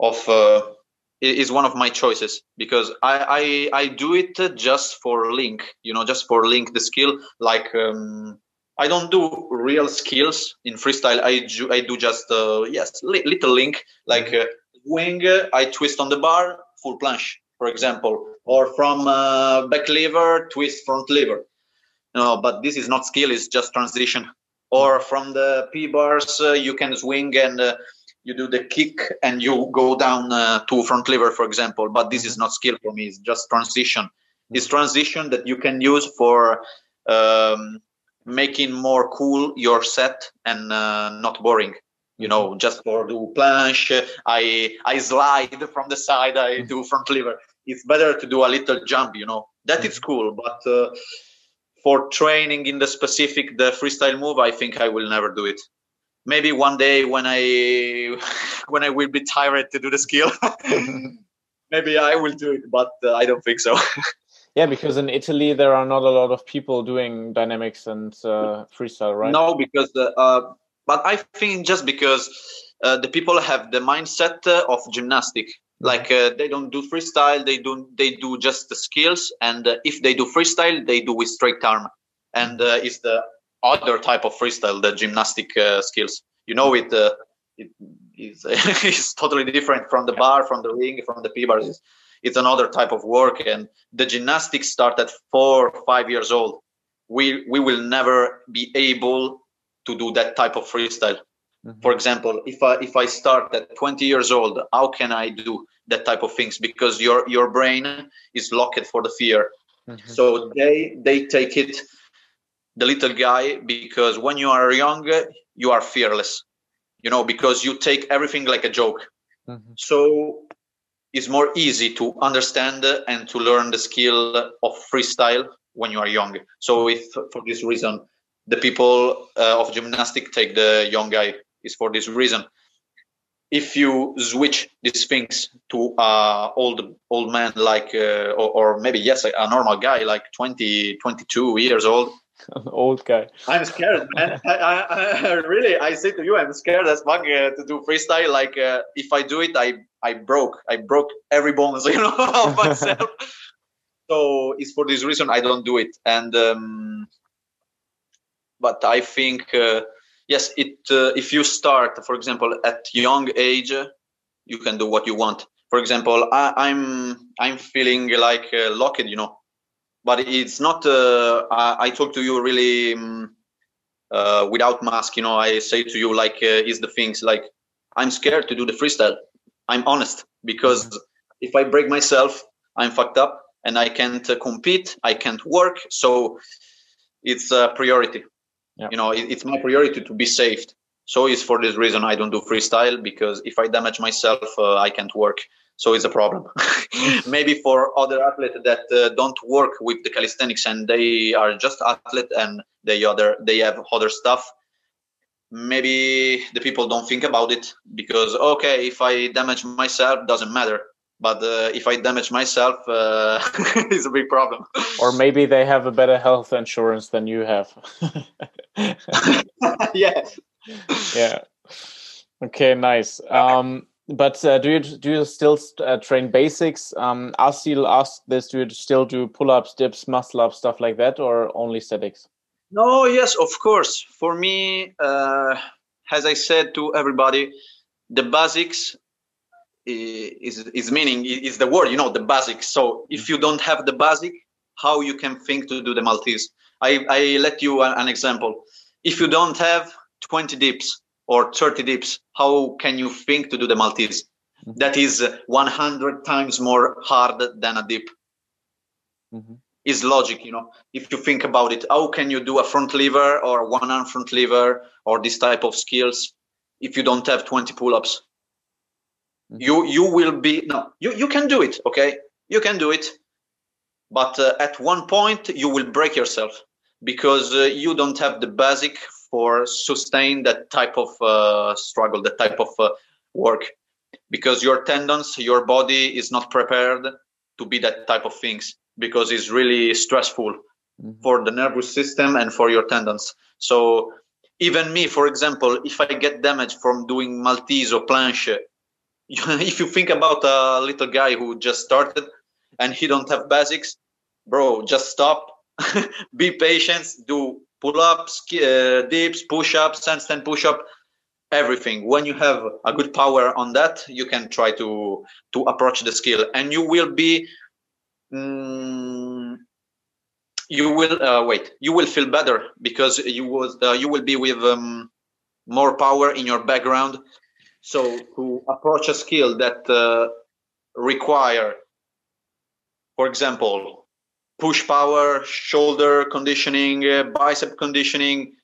Speaker 1: of uh, is one of my choices because I, I I do it just for link, you know, just for link the skill. Like um, I don't do real skills in freestyle. I do I do just uh, yes li- little link like uh, wing. I twist on the bar, full planche, for example, or from uh, back lever, twist front lever. No, but this is not skill. It's just transition or from the P bars uh, you can swing and uh, you do the kick and you go down uh, to front lever for example. But this is not skill for me. It's just transition. It's transition that you can use for um, making more cool your set and uh, not boring. You know just for do planche i i slide from the side i do front lever. It's better to do a little jump you know. That is cool but uh, for training in the specific the freestyle move i think i will never do it. Maybe one day when i when i will be tired to do the skill maybe i will do it but uh, i don't think so.
Speaker 2: Yeah because in italy there are not a lot of people doing dynamics and uh, freestyle right?
Speaker 1: No because the, uh, but i think just because uh, the people have the mindset of gymnastic like uh, they don't do freestyle they do they do just the skills and uh, if they do freestyle they do with straight arm. And uh, it's the other type of freestyle the gymnastic uh, skills. You know it uh, it is it's totally different from the bar from the ring from the p-bars. It's, it's another type of work and the gymnastics start at four five years old. We we will never be able to do that type of freestyle Mm-hmm. For example, if I if I start at 20 years old, how can I do that type of things? Because your your brain is locked for the fear. Mm-hmm. So they they take it the little guy because when you are young, you are fearless. You know, because you take everything like a joke. Mm-hmm. So it's more easy to understand and to learn the skill of freestyle when you are young. So if for this reason the people uh, of gymnastic take the young guy is for this reason. If you switch these things to uh, old old man like, uh, or, or, maybe yes, a normal guy like 20, 22 years old,
Speaker 2: an old guy.
Speaker 1: I'm scared, man. I, I, I, really, I say to you, I'm scared as fuck uh, to do freestyle. Like, uh, if I do it, I I broke, I broke every bone, you know, of myself. so it's for this reason I don't do it. And um, but I think uh, yes, it uh, if you start, for example, at young age, you can do what you want. For example, I, am I'm, I'm feeling like uh, locked, you know, but it's not. Uh, I, I, talk to you really um, uh, without mask, you know. I say to you like, uh, is the things like I'm scared to do the freestyle. I'm honest because if I break myself, I'm fucked up and I can't uh, compete. I can't work. So it's a priority Yeah. You know, it, it's my priority to be saved. So it's for this reason I don't do freestyle because if I damage myself, uh, I can't work. So it's a problem. Maybe for other athletes that uh, don't work with the calisthenics and they are just athlete and they other they have other stuff. Maybe the people don't think about it because okay, if I damage myself, doesn't matter. But uh, if I damage myself, uh, it's a big problem.
Speaker 2: Or maybe they have a better health insurance than you have.
Speaker 1: yeah
Speaker 2: yeah. Okay, nice. Um, but uh, do you do you still uh, train basics? Um, Asil asked this: Do you still do pull-ups, dips, muscle-ups, stuff like that, or only statics?
Speaker 1: No, yes, of course. For me, uh, as I said to everybody, the basics is is meaning is the word. You know, the basics. So if you don't have the basic, how you can think to do the Maltese? I I let you an example. If you don't have 20 dips or 30 dips, how can you think to do the Maltese? Mm-hmm. That is 100 times more hard than a dip. Mm-hmm. Is logic, you know. If you think about it, how can you do a front lever or one arm front lever or this type of skills if you don't have 20 pull-ups? Mm-hmm. You you will be no. You you can do it, okay? You can do it, but uh, at one point you will break yourself because uh, you don't have the basic for sustain that type of uh, struggle, that type of uh, work, because your tendons, your body is not prepared to be that type of things because it's really stressful mm-hmm. for the nervous system and for your tendons. So even me, for example, if I get damage from doing Maltese or planche, if you think about a little guy who just started and he don't have basics, bro, just stop, be patient, do pull-ups, uh, dips, push-ups, handstand push-up, everything. When you have a good power on that, you can try to to approach the skill, and you will be. Mm, you will uh, wait. You will feel better because you was uh, you will be with um, more power in your background. So to approach a skill that uh, require, for example, push power, shoulder conditioning, uh, bicep conditioning,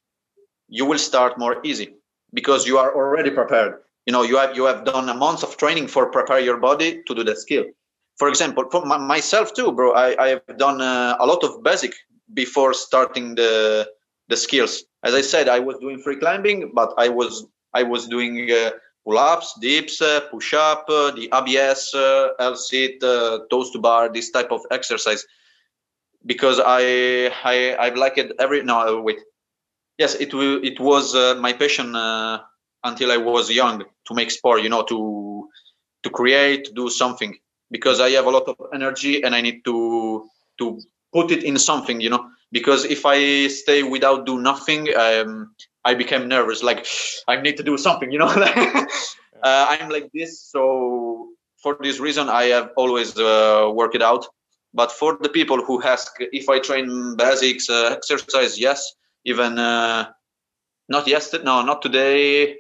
Speaker 1: you will start more easy because you are already prepared. You know, you have you have done a month of training for prepare your body to do that skill. For example, for my, myself too, bro, I, I have done uh, a lot of basic before starting the the skills. As I said, I was doing free climbing, but I was I was doing uh, pull-ups, dips, uh, push-up, uh, the ABS, uh, L-sit, toes to bar, this type of exercise. Because I I I've liked every no wait. Yes it will it was my passion until I was young to make sport you know to to create to do something. Because I have a lot of energy and I need to to put it in something you know because if I stay without do nothing um, I became nervous like I need to do something you know uh, I'm like this so for this reason I have always uh, worked it out but for the people who ask if I train basics uh, exercise, yes. Even uh, not yesterday, no, not today.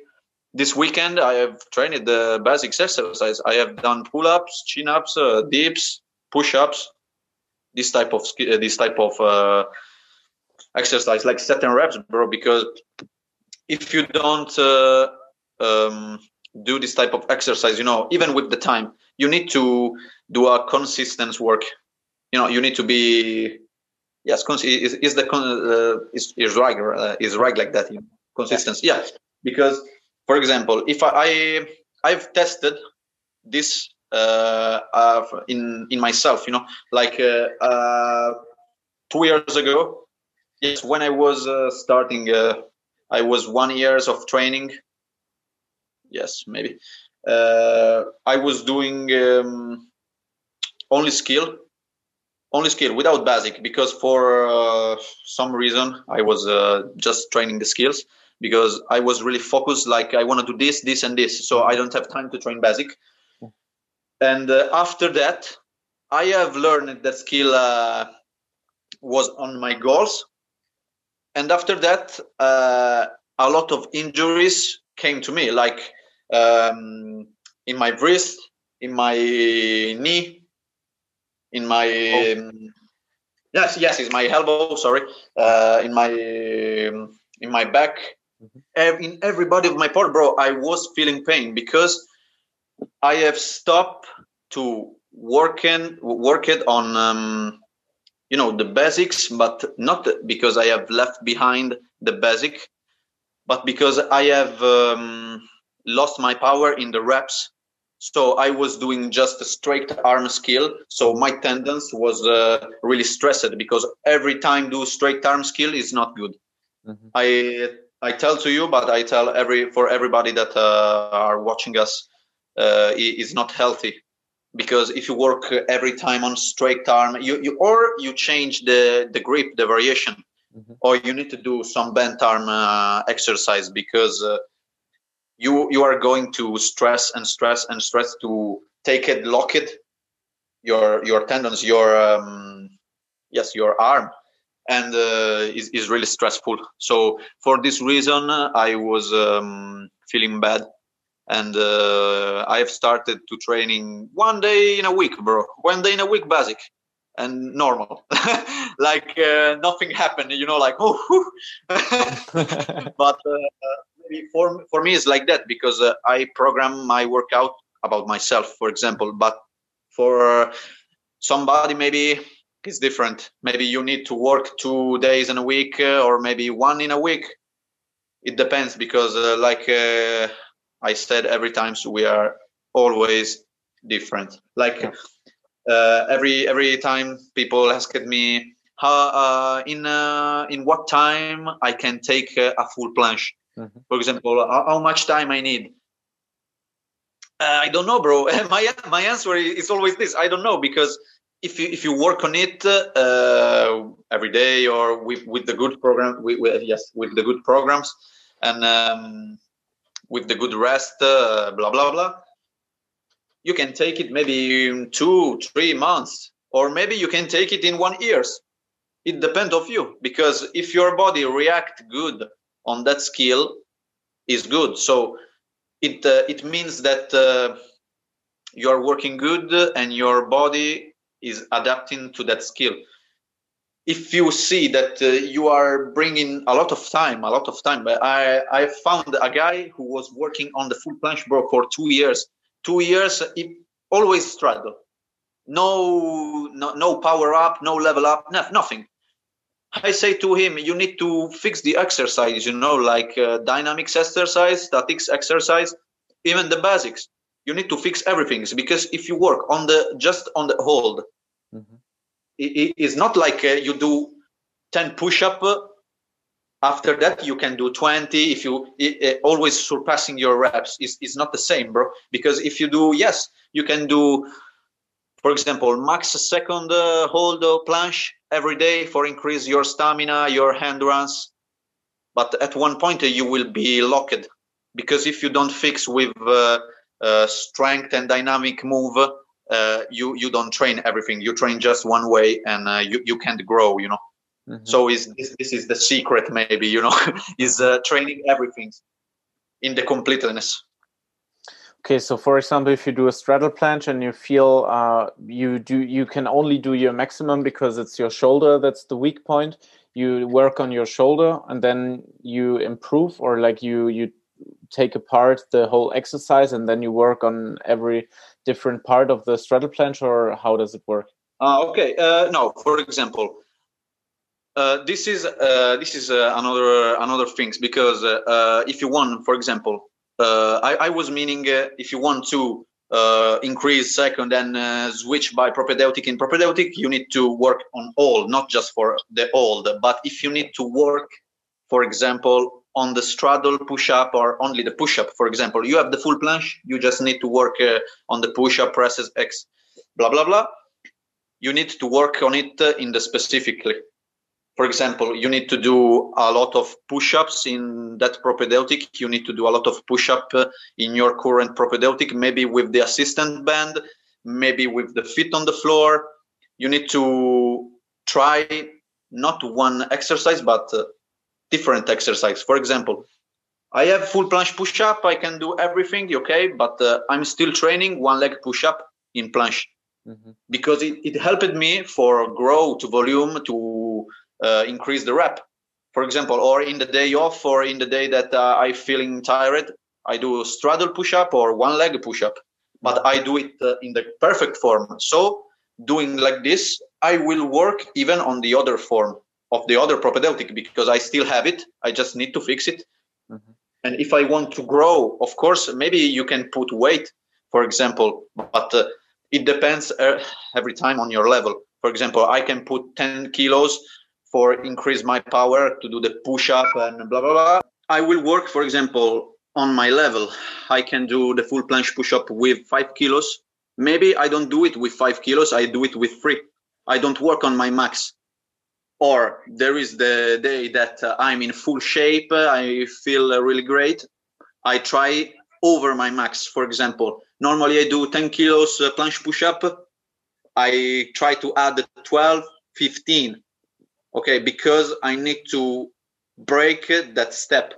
Speaker 1: This weekend, I have trained the basics exercise. I have done pull-ups, chin-ups, uh, dips, push-ups, this type of uh, this type of uh, exercise, like and reps, bro. Because if you don't uh, um, do this type of exercise, you know, even with the time, you need to do a consistent work you know you need to be yes is, is the uh, is is right uh, is right like that you know, consistency yeah. yeah because for example if i i've tested this in in myself you know? Like uh, uh, two years ago yes when i was uh, starting uh, i was one years of training. Yes maybe. Uh, i was doing um, only skill only skill without basic because for uh, some reason I was uh, just training the skills because I was really focused like I want to do this this and this. So I don't have time to train basic and uh, after that I have learned that skill uh, was on my goals and after that uh, a lot of injuries came to me like um, in my wrist in my knee in my oh. um, yes yes it's my elbow sorry uh, in my um, in my back, mm-hmm. in every body of my part, bro. I was feeling pain because I have stopped to working work it on um, you know the basics, but not because I have left behind the basic, but because I have um, lost my power in the reps so I was doing just a straight arm skill. So my tendons was uh, really stressed because every time do straight arm skill is not good. Mm-hmm. I I tell to you, but I tell every for everybody that uh, are watching us uh, is not healthy because if you work every time on straight arm, you, you or you change the the grip, the variation, mm-hmm. or you need to do some bent arm uh, exercise because uh, you you are going to stress and stress and stress to take it lock it your your tendons your um, yes your arm and uh, is, is really stressful so for this reason i was um, feeling bad and uh, i have started to training one day in a week bro one day in a week basic and normal like uh, nothing happened you know like oh but uh, for for me it's like that because uh, I program my workout about myself, for example. But for somebody, maybe it's different. Maybe you need to work two days in a week, uh, or maybe one in a week. It depends because, uh, like uh, I said, every time so we are always different. Like uh, every every time people asked me how uh, in in what time I can take a full planche Mm-hmm. For example, how, how, much time I need? Uh, I don't know, bro. my my answer is always this: I don't know because if you if you work on it uh, every day or with with the good program, with, with yes, with the good programs and um, with the good rest, uh, blah blah blah. You can take it maybe in two, three months, or maybe you can take it in one years. It depends of you because if your body react good on that skill is good. So it uh, it means that uh, you are working good and your body is adapting to that skill. If you see that uh, you are bringing a lot of time, a lot of time, I I found a guy who was working on the full planche bro for two years. Two years, he always struggle. No, no, no power up, no level up, no, nothing I say to him, you need to fix the exercise, you know, like uh, dynamics exercise, statics exercise, even the basics. You need to fix everything because if you work on the just on the hold, mm-hmm. It, it's not like uh, you do 10 push up. Uh, after that, you can do 20. If you it, always surpassing your reps, is is not the same, bro. Because if you do, yes, you can do for example, max second uh, hold planche every day for increase your stamina, your endurance. But at one point uh, you will be locked because if you don't fix with uh, uh, strength and dynamic move, uh, you you don't train everything. You train just one way, and uh, you you can't grow. You know. Mm-hmm. So is this, this is the secret maybe you know is training everything in the completeness.
Speaker 2: Okay, so for example, if you do a straddle planche and you feel uh, you do you can only do your maximum because it's your shoulder that's the weak point. You work on your shoulder and then you improve, or like you you take apart the whole exercise and then you work on every different part of the straddle planche, or how does it work?
Speaker 1: Uh, okay, uh, no. For example, uh, this is uh, this is uh, another another things because uh, if you want, for example, I, I, was meaning if you want to increase second and switch by propedeutic in propedeutic, you need to work on all, not just for the old. But if you need to work, for example, on the straddle push up or only the push up, for example, you have the full planche, you just need to work uh, on the push up presses X, blah, blah, blah. You need to work on it uh, in the specifically for example, you need to do a lot of push-ups in that propedeutic. You need to do a lot of push-up uh, in your current propedeutic, maybe with the assistant band, maybe with the feet on the floor. You need to try not one exercise, but uh, different exercise. For example, I have full planche push-up. I can do everything, okay, but uh, I'm still training one leg push-up in planche. Mm-hmm. Because it, it helped me for grow to volume to uh, increase the rep. for example, or in the day off, or in the day that uh, I feeling tired, I do straddle push up or one leg push up, but I do it uh, in the perfect form. So doing like this, I will work even on the other form of the other propedeutic because I still have it. I just need to fix it. Mm-hmm. And if I want to grow, of course, maybe you can put weight, for example, but uh, it depends uh, every time on your level. For example, I can put 10 kilos for increase my power to do the push up and blah blah blah. I will work, for example, on my level. I can do the full planche push up with five kilos. Maybe I don't do it with five kilos. I do it with three. I don't work on my max. Or there is the day that uh, I'm in full shape. Uh, I feel uh, really great. I try over my max. For example, normally I do 10 kilos uh, planche push up. I try to add 12, 15 okay because i need to break that step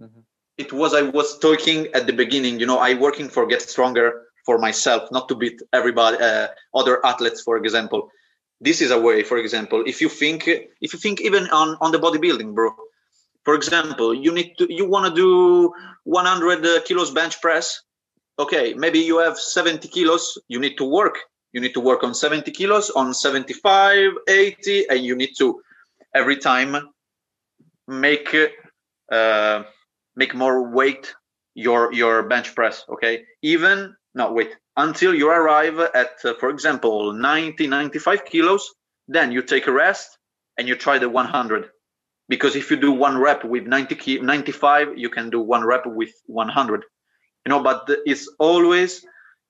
Speaker 1: mm-hmm. it was i was talking at the beginning you know i working for get stronger for myself not to beat everybody uh, other athletes for example this is a way for example if you think if you think even on on the bodybuilding bro. For example you need to you want to do 100 uh, kilos bench press. Okay maybe you have 70 kilos you need to work. You need to work on 70 kilos on 75 80 and you need to every time make uh, make more weight your your bench press okay? Even no wait until you arrive at uh, for example 90 95 kilos then you take a rest and you try the 100 because if you do one rep with 90 95 you can do one rep with 100 you know but it's always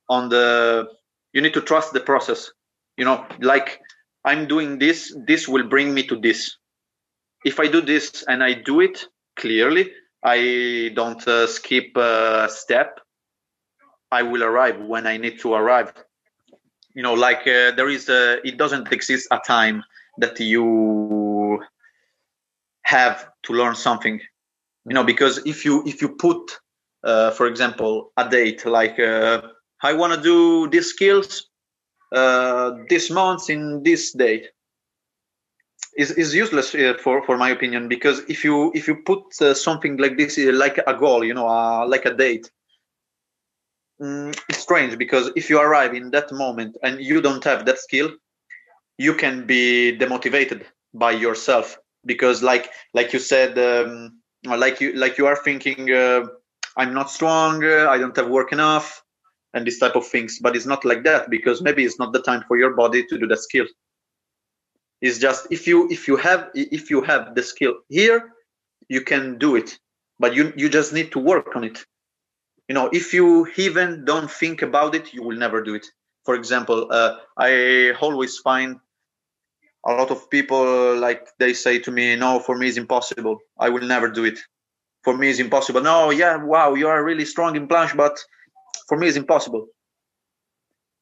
Speaker 1: on the you need to trust the process you know like I'm doing this, this will bring me to this. If I do this and I do it clearly, I don't uh, skip a step. I will arrive when I need to arrive. You know, like uh, there is a, it doesn't exist a time that you have to learn something. You know, because if you if you put, uh, for example, a date like uh, I want to do these skills uh, this month in this date is, is useless uh, for, for my opinion because if you if you put uh, something like this uh, like a goal you know uh, like a date mm, it's strange because if you arrive in that moment and you don't have that skill you can be demotivated by yourself. Because like like you said um, like you like you are thinking uh, i'm not strong i don't have work enough and this type of things. But it's not like that because maybe it's not the time for your body to do that skill. It's just if you if you have if you have the skill here you can do it. But you you just need to work on it you know if you even don't think about it you will never do it. For example uh, i always find a lot of people like they say to me no for me it's impossible. I will never do it. For me it's impossible. No yeah wow you are really strong in planche but for me is impossible.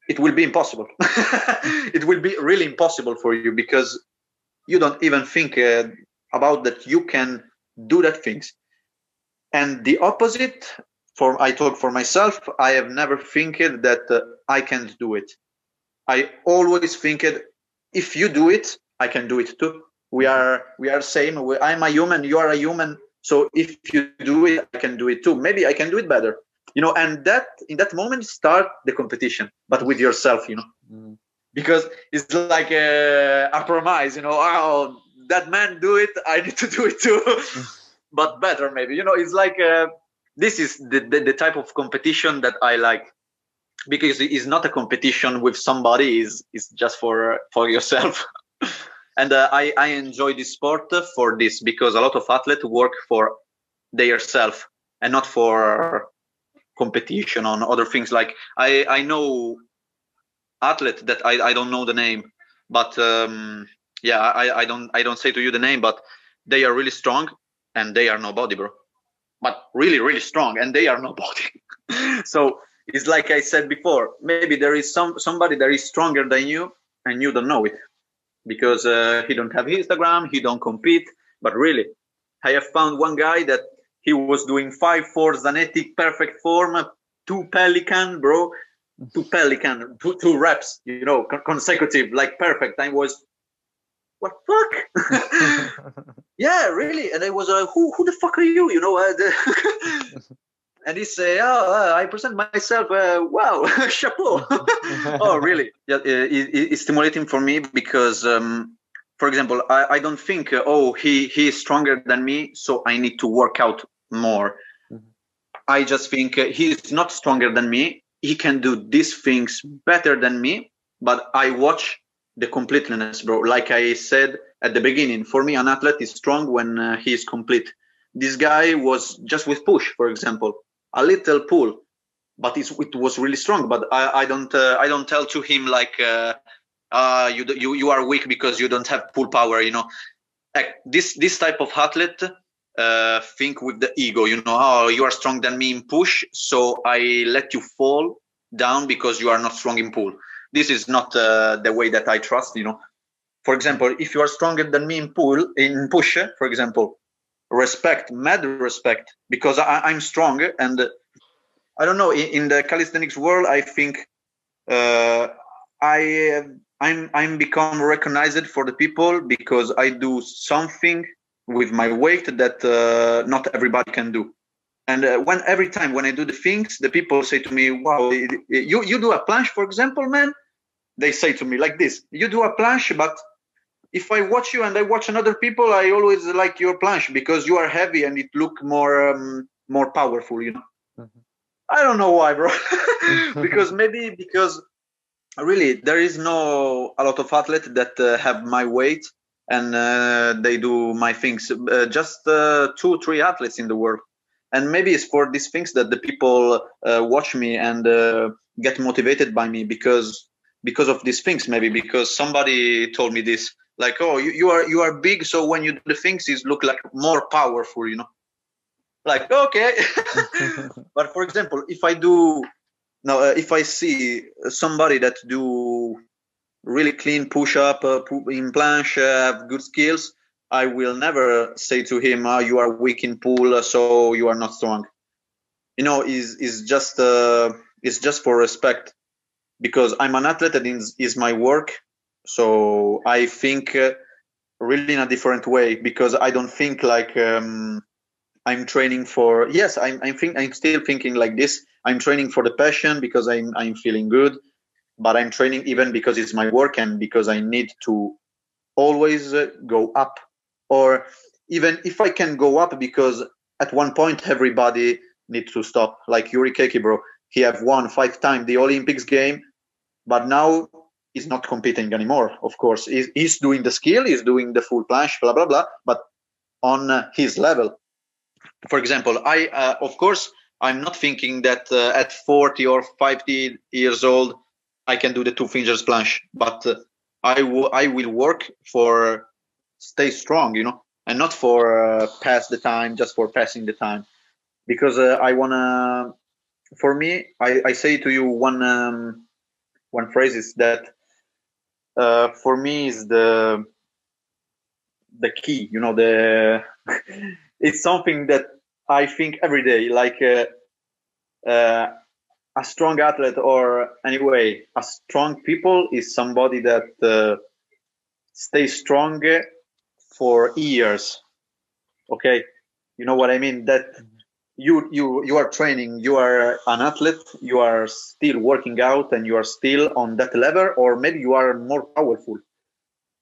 Speaker 1: It will be impossible. It will be really impossible for you because you don't even think uh, about that you can do that things. And the opposite for i talk for myself i have never think that uh, i can't do it. I always think it if you do it i can do it too. We are we are same. I'm a human you are a human. So if you do it i can do it too. Maybe i can do it better. You know and that in that moment start the competition but with yourself you know. Mm. because it's like a, a promise you know oh that man do it i need to do it too. But better maybe. You know it's like uh, this is the, the, the type of competition that i like. Because it's not a competition with somebody is is just for for yourself. And uh, i i enjoy this sport for this because a lot of athletes work for their self and not for competition on other things. Like i i know athlete that i i don't know the name but um yeah i i don't i don't say to you the name but they are really strong and they are nobody bro but really really strong and they are nobody. So it's like i said before maybe there is some somebody that is stronger than you and you don't know it. Because uh, he don't have instagram he don't compete but really i have found one guy that he was doing five four Zanetti perfect form, two Pelican, bro, two Pelican, two, two reps, you know, consecutive, like perfect. I was what fuck? yeah, really. And I was like, who, who the fuck are you? You know, uh, and he say, oh, uh, I present myself. Uh, wow, chapeau. oh, really? Yeah, uh, it, it's stimulating for me because, um, for example, I, I don't think, uh, oh, he, he is stronger than me, so I need to work out more. Mm-hmm. I just think uh, he is not stronger than me. He can do these things better than me, but I watch the completeness, bro. Like I said at the beginning, for me, an athlete is strong when uh, he is complete. This guy was just with push, for example, a little pull, but it was really strong. But I, I don't, uh, I don't tell to him like, uh, uh, you, you, you are weak because you don't have pull power. You know, like this, this type of athlete uh, think with the ego. You know, oh, you are stronger than me in push, so I let you fall down because you are not strong in pull this is not uh, the way that I trust. You know, for example, if you are stronger than me in pull in push, for example, respect, mad respect, because I, am strong and I don't know. In, in, the calisthenics world, I think uh, I I'm I'm become recognized for the people because I do something with my weight that uh, not everybody can do. And uh, when every time when I do the things, the people say to me, "Wow, you you do a planche, for example, man." They say to me like this: "You do a planche, but if I watch you and I watch another people, I always like your planche because you are heavy and it look more um, more powerful, you know." Mm-hmm. I don't know why, bro. because maybe because really there is no a lot of athletes that uh, have my weight and uh, they do my things. Uh, just uh, two, three athletes in the world and maybe it's for these things that the people uh, watch me and uh, get motivated by me because because of these things maybe because somebody told me this like oh you, you are you are big so when you do the things you look like more powerful you know? Like okay. But for example if i do now uh, if i see somebody that do really clean push up uh, in planche uh, have good skills I will never say to him, oh, "You are weak in pull, so you are not strong." You know, is is just uh, it's just for respect because I'm an athlete and is my work. So I think uh, really in a different way because I don't think like um, I'm training for. Yes, I'm I'm think I'm still thinking like this. I'm training for the passion because I'm I'm feeling good, but I'm training even because it's my work and because I need to always uh, go up or even if I can go up because at one point everybody needs to stop. Like Yuri Chechi, bro, he have won five times the Olympics game, but now he's not competing anymore. Of course, he's, he's doing the skill, he's doing the full planche, blah blah blah, but on uh, his level. For example, I uh, of course I'm not thinking that uh, at 40 or 50 years old I can do the two fingers planche, but uh, I, w- I will work for stay strong, you know, and not for uh, pass the time just for passing the time, because uh, I wanna. For me, I, I say to you one um, one phrase is that uh, for me is the the key. You know, the it's something that I think every day, like. Uh, uh, a strong athlete or anyway a strong people is somebody that uh, stays strong for years okay you know what i mean that you you you are training you are an athlete you are still working out and you are still on that level or maybe you are more powerful.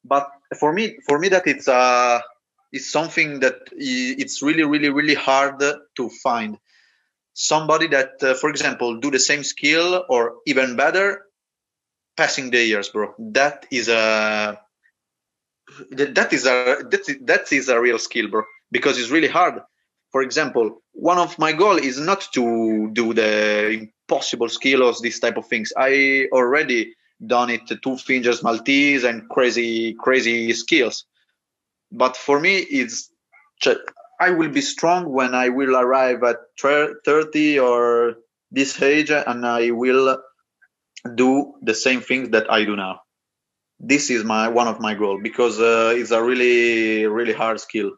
Speaker 1: But for me for me that it's uh it's something that it's really really really hard to find. Somebody that uh, for example do the same skill or even better passing the years bro. That is a that is a that is, that is a real skill bro because it's really hard for example one of my goal is not to do the impossible skills these type of things. I already done it two fingers maltese and crazy crazy skills. But for me it's i will be strong when i will arrive at 30 or this age and i will do the same things that i do now. This is my one of my goal because uh, it's a really really hard skill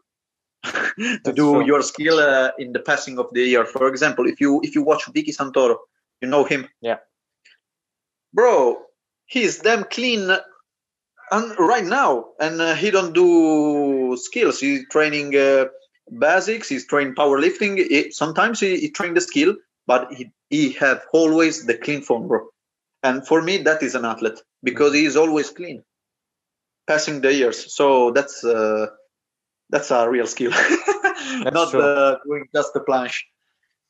Speaker 1: to That's do true. your skill uh, in the passing of the year for example if you if you watch Vicky Santoro you know him
Speaker 2: yeah
Speaker 1: bro he's damn clean and right now, and uh, he don't do skills. He's training uh, basics. He's training powerlifting. He, sometimes he, he train the skill, but he he have always the clean form, bro. And for me, that is an athlete because he is always clean, passing the years. So that's uh, that's a real skill, not uh, doing just the planche.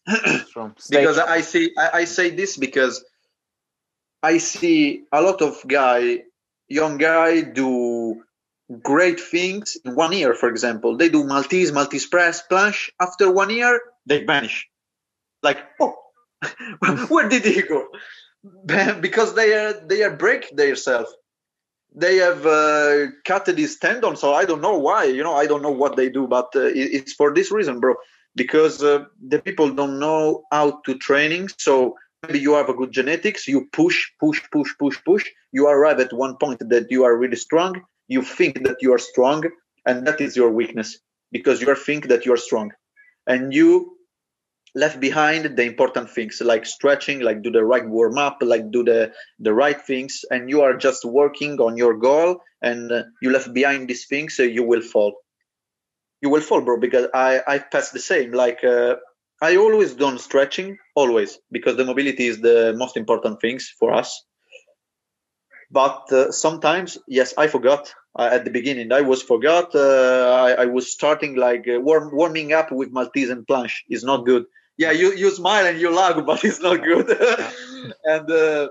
Speaker 1: because I see, I, I say this because I see a lot of guy, young guy, do great things in one year. For example, they do Maltese, Maltese press, planche. After one year, they vanish. Like, oh, where did he go? because they are they are break themselves. They have uh, cut these tendons, so I don't know why. You know, I don't know what they do, but uh, it's for this reason, bro. Because uh, the people don't know how to training, so maybe you have a good genetics you push push push push push you arrive at one point that you are really strong you think that you are strong and that is your weakness because you think that you are strong and you left behind the important things like stretching like do the right warm up like do the the right things and you are just working on your goal and uh, you left behind these things so you will fall you will fall bro because i i passed the same like uh, I always done stretching, always, because the mobility is the most important things for us. But uh, sometimes, yes, I forgot uh, at the beginning. I was forgot. Uh, I, I, was starting like uh, warm, warming up with Maltese and planche is not good. Yeah, you, you smile and you laugh, but it's not good. and uh,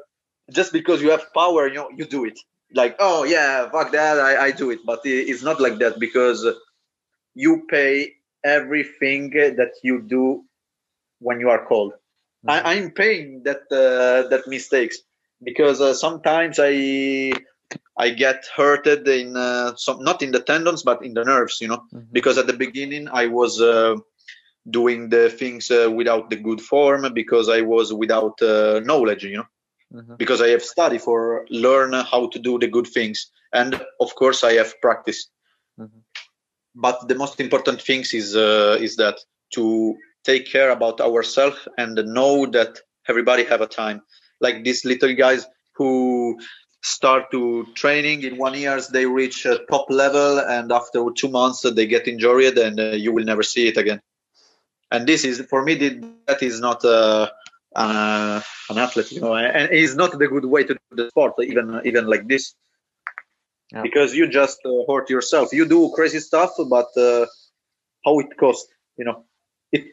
Speaker 1: just because you have power, you know, you do it. Like, oh yeah, fuck that, I, I do it. But it's not like that because you pay everything that you do when you are cold. Mm-hmm. I, am paying that uh, that mistakes because uh, sometimes I I get hurted in uh, some not in the tendons but in the nerves, you know. Mm-hmm. Because at the beginning I was uh, doing the things uh, without the good form because I was without uh, knowledge, you know. Mm-hmm. Because I have studied for learn how to do the good things, and of course I have practice. Mm-hmm. But the most important things is is that to take care about ourselves and know that everybody have a time like these little guys who start to training in one years they reach a top level and after two months they get injured and uh, you will never see it again and this is for me that is not uh, uh, an athlete you know and it's not the good way to do the sport even even like this yeah. because you just uh, hurt yourself you do crazy stuff but uh, how it costs you know it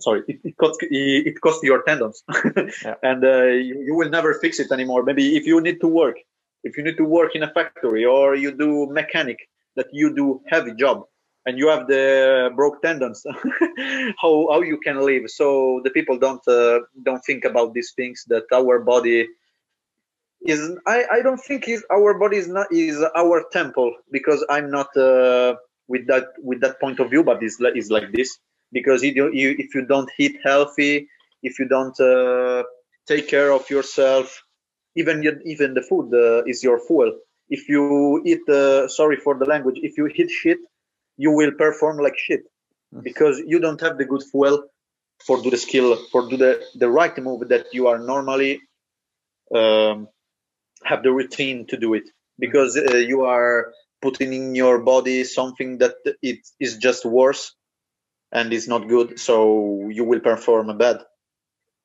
Speaker 1: sorry, it, it costs it costs your tendons, yeah. and uh, you, you, will never fix it anymore. Maybe if you need to work, if you need to work in a factory or you do mechanic, that you do heavy job, and you have the broke tendons, how how you can live? So the people don't uh, don't think about these things that our body is. I I don't think is our body is not is our temple because I'm not. Uh, with that with that point of view, but is is like this because you, you, if you don't eat healthy, if you don't uh, take care of yourself, even even the food uh, is your fuel. If you eat, uh, sorry for the language, if you eat shit, you will perform like shit. Mm. because you don't have the good fuel for do the skill for do the the right move that you are normally um, have the routine to do it. Because uh, you are putting in your body something that it is just worse and it's not good so you will perform bad.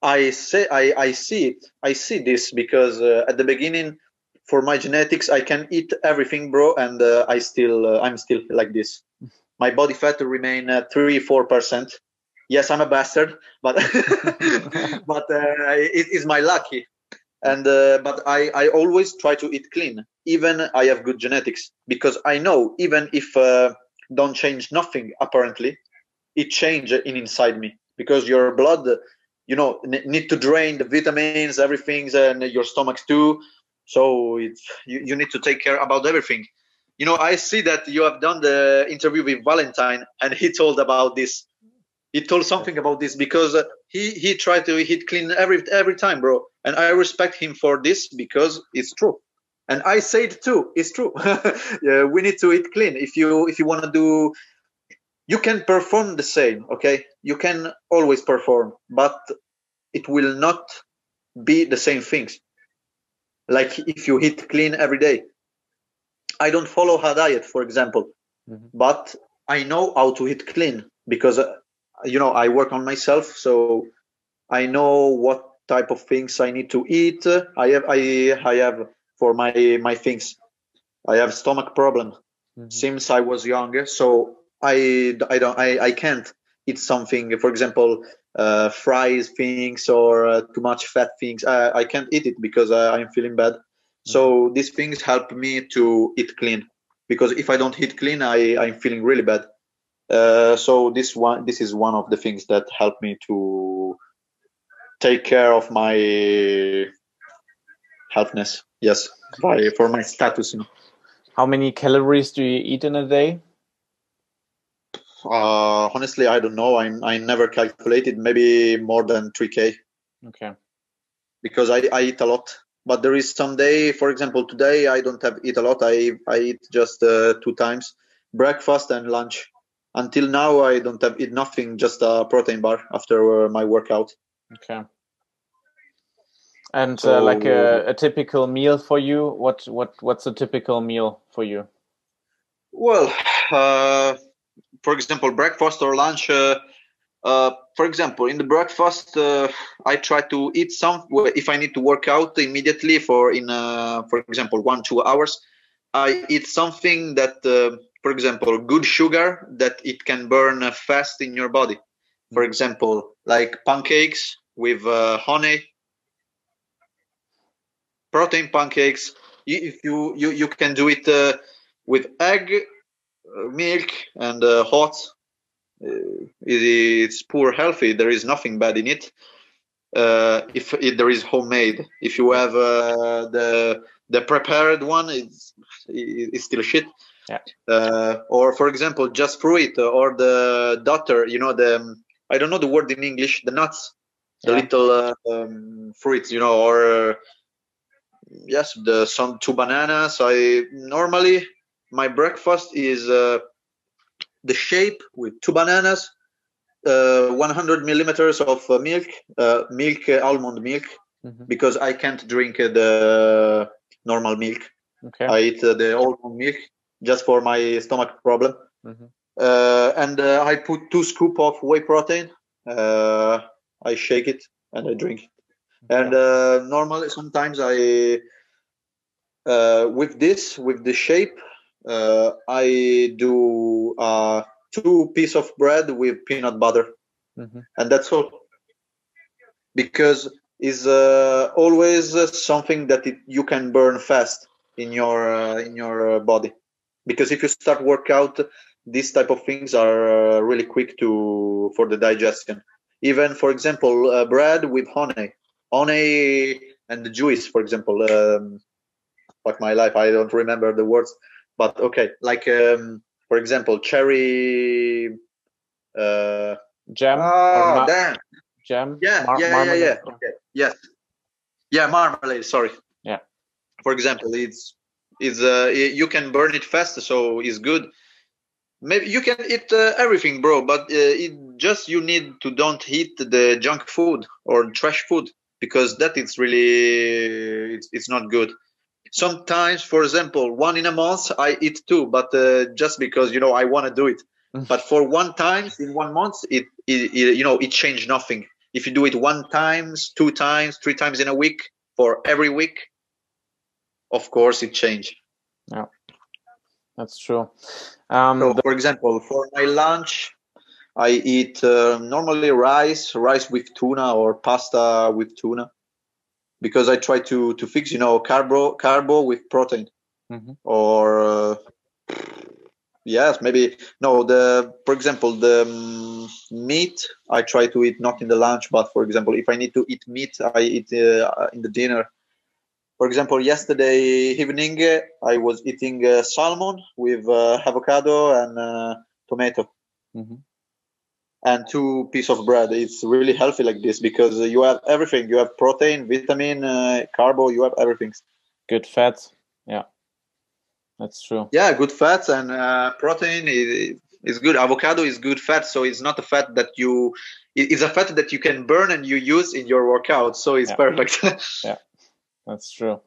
Speaker 1: I say i i see it. I see this because uh, at the beginning for my genetics i can eat everything bro and uh, i still uh, i'm still like this my body fat to remain uh, 3 4 percent. Yes i'm a bastard but but uh, it is my lucky. And uh, but i i always try to eat clean. Even i have good genetics because i know even if uh, don't change nothing apparently it changed in inside me. Because your blood you know need to drain the vitamins everything and your stomach too. So it's you, you need to take care about everything you know i see that you have done the interview with valentine and he told about this. He told something about this because uh, he he tried to hit clean every every time bro. And i respect him for this because it's true. And i say it too it's true. Yeah, we need to hit clean. If you if you want to do you can perform the same okay? You can always perform but it will not be the same things. Like if you hit clean every day I don't follow a diet, for example, mm-hmm. but I know how to eat clean because uh, you know I work on myself, so I know what type of things I need to eat. I have I I have for my my things. I have stomach problem mm-hmm. since I was younger, so I I don't I I can't eat something. For example, uh, fries things or uh, too much fat things. I, I can't eat it because I, I'm feeling bad. So mm-hmm. these things help me to eat clean because if I don't eat clean, I I'm feeling really bad. Uh, so this one this is one of the things that help me to take care of my healthness. Yes, by for my status, you know.
Speaker 2: How many calories do you eat in a day?
Speaker 1: Uh, honestly, I don't know. I I never calculated. Maybe more than three k.
Speaker 2: Okay.
Speaker 1: Because I, I eat a lot, but there is some day. For example, today I don't have eat a lot. I I eat just uh, two times, breakfast and lunch. Until now, I don't have eat nothing, just a protein bar after uh, my workout.
Speaker 2: Okay. And so, uh, like a, a, typical meal for you, what what what's a typical meal for you?
Speaker 1: Well, uh, for example, breakfast or lunch. Uh, uh, for example, in the breakfast, uh, I try to eat some. If I need to work out immediately for in, uh, for example, one two hours, I eat something that, uh, for example, good sugar that it can burn fast in your body. For mm-hmm. example, like pancakes with uh, honey, protein pancakes. If you you you can do it with egg uh, milk and uh, hot. Uh, it's poor healthy. There is nothing bad in it. if it, there is homemade, if you have the the prepared one, it's it's still shit.
Speaker 2: Yeah.
Speaker 1: Uh, or for example, just fruit or the daughter, you know, the I don't know the word in English, the nuts, the yeah. little uh, um, fruits, you know, or uh, yes, the some two bananas. I normally my breakfast is uh, the shape with two bananas, uh, 100 millimeters of uh, milk, uh, milk uh, almond milk, mm-hmm. because I can't drink uh, the normal milk.
Speaker 2: Okay. I
Speaker 1: eat the almond milk just for my stomach problem. Mm-hmm. and I put two scoop of whey protein. I shake it and I drink. Okay. And normally, sometimes I with this with the shape uh, I do uh, two piece of bread with peanut butter, mm-hmm. and that's all. Because is uh, always something that it, you can burn fast in your uh, in your uh, body. Because if you start workout, these type of things are uh, really quick to for the digestion. Even for example, bread with honey, honey and the juice. For example, um, fuck my life, I don't remember the words but okay like um, for example cherry uh
Speaker 2: jam
Speaker 1: oh damn.
Speaker 2: jam?
Speaker 1: Yeah Mar- yeah yeah yeah. okay yes. Yeah marmalade sorry.
Speaker 2: Yeah.
Speaker 1: For example it's it's uh you can burn it fast so it's good. Maybe you can eat uh, everything bro but uh, it just you need to don't eat the junk food or trash food because that is really it's, it's not good sometimes for example one in a month i eat two but uh, just because you know i want to do it. Mm. but for one time in one month it, it, it, you know it changed nothing. If you do it one times two times three times in a week for every week of course it changed.
Speaker 2: Yeah. That's true.
Speaker 1: Um, so for example for my lunch i eat uh, normally rice rice with tuna or pasta with tuna because I try to to fix you know carbo carbo with protein mm-hmm. or uh, yes maybe no the for example the um, meat I try to eat not in the lunch but for example if I need to eat meat I eat uh, in the dinner. For example, yesterday evening I was eating uh, salmon with uh, avocado and uh, tomato. Mm-hmm and two piece of bread. It's really healthy like this because you have everything. You have protein, vitamin, uh, carbo. You have everything.
Speaker 2: Good fats. Yeah, that's true.
Speaker 1: Yeah, good fats and uh, protein is, is good. Avocado is good fat, so it's not a fat that you. It's a fat that you can burn and you use in your workout, so it's yeah. perfect.
Speaker 2: yeah, that's true.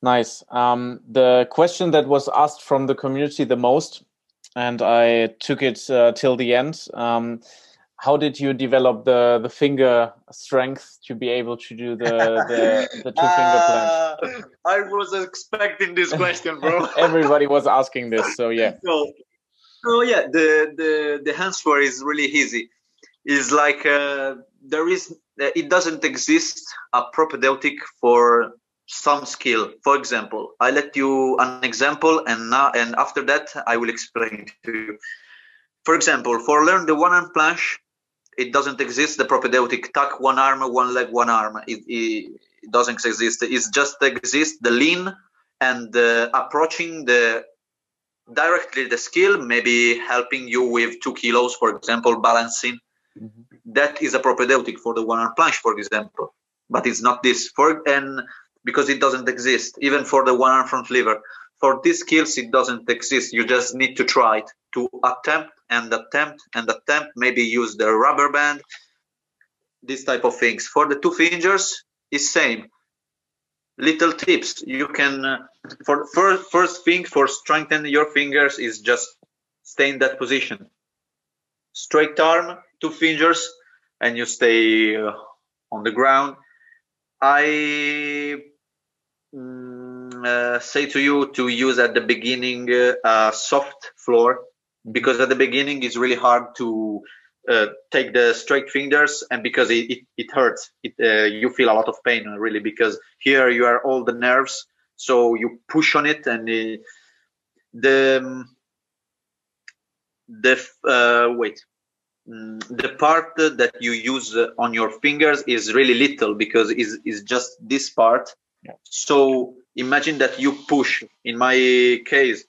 Speaker 2: Nice. Um, the question that was asked from the community the most, and I took it uh, till the end. Um, how did you develop the the finger strength to be able to do the the, the two finger
Speaker 1: uh. I was expecting this question, bro.
Speaker 2: Everybody was asking this, so yeah.
Speaker 1: So, oh yeah, the the the answer is really easy. It's like uh, there is uh, it doesn't exist a propedeutic for some skill. For example, I let you an example, and now and after that I will explain to you. For example, for learn the one arm planche, it doesn't exist the propedeutic tuck one arm one leg one arm it, it, it doesn't exist it's just exist the lean and uh, approaching the directly the skill maybe helping you with two kilos for example balancing mm-hmm. that is a propedeutic for the one arm planche for example but it's not this for and because it doesn't exist even for the one arm front lever for these skills it doesn't exist. You just need to try it to attempt and attempt and attempt maybe use the rubber band these type of things. For the two fingers is same. Little tips you can uh, for first first thing for strengthen your fingers is just stay in that position. Straight arm two fingers and you stay uh, on the ground. I mm, uh, say to you to use at the beginning uh, soft floor because at the beginning it's really hard to uh, take the straight fingers and because it, it, it hurts it, uh, you feel a lot of pain really because here you are all the nerves so you push on it and the the, the uh, wait mm, the part that you use on your fingers is really little because is is just this part. So imagine that you push in my case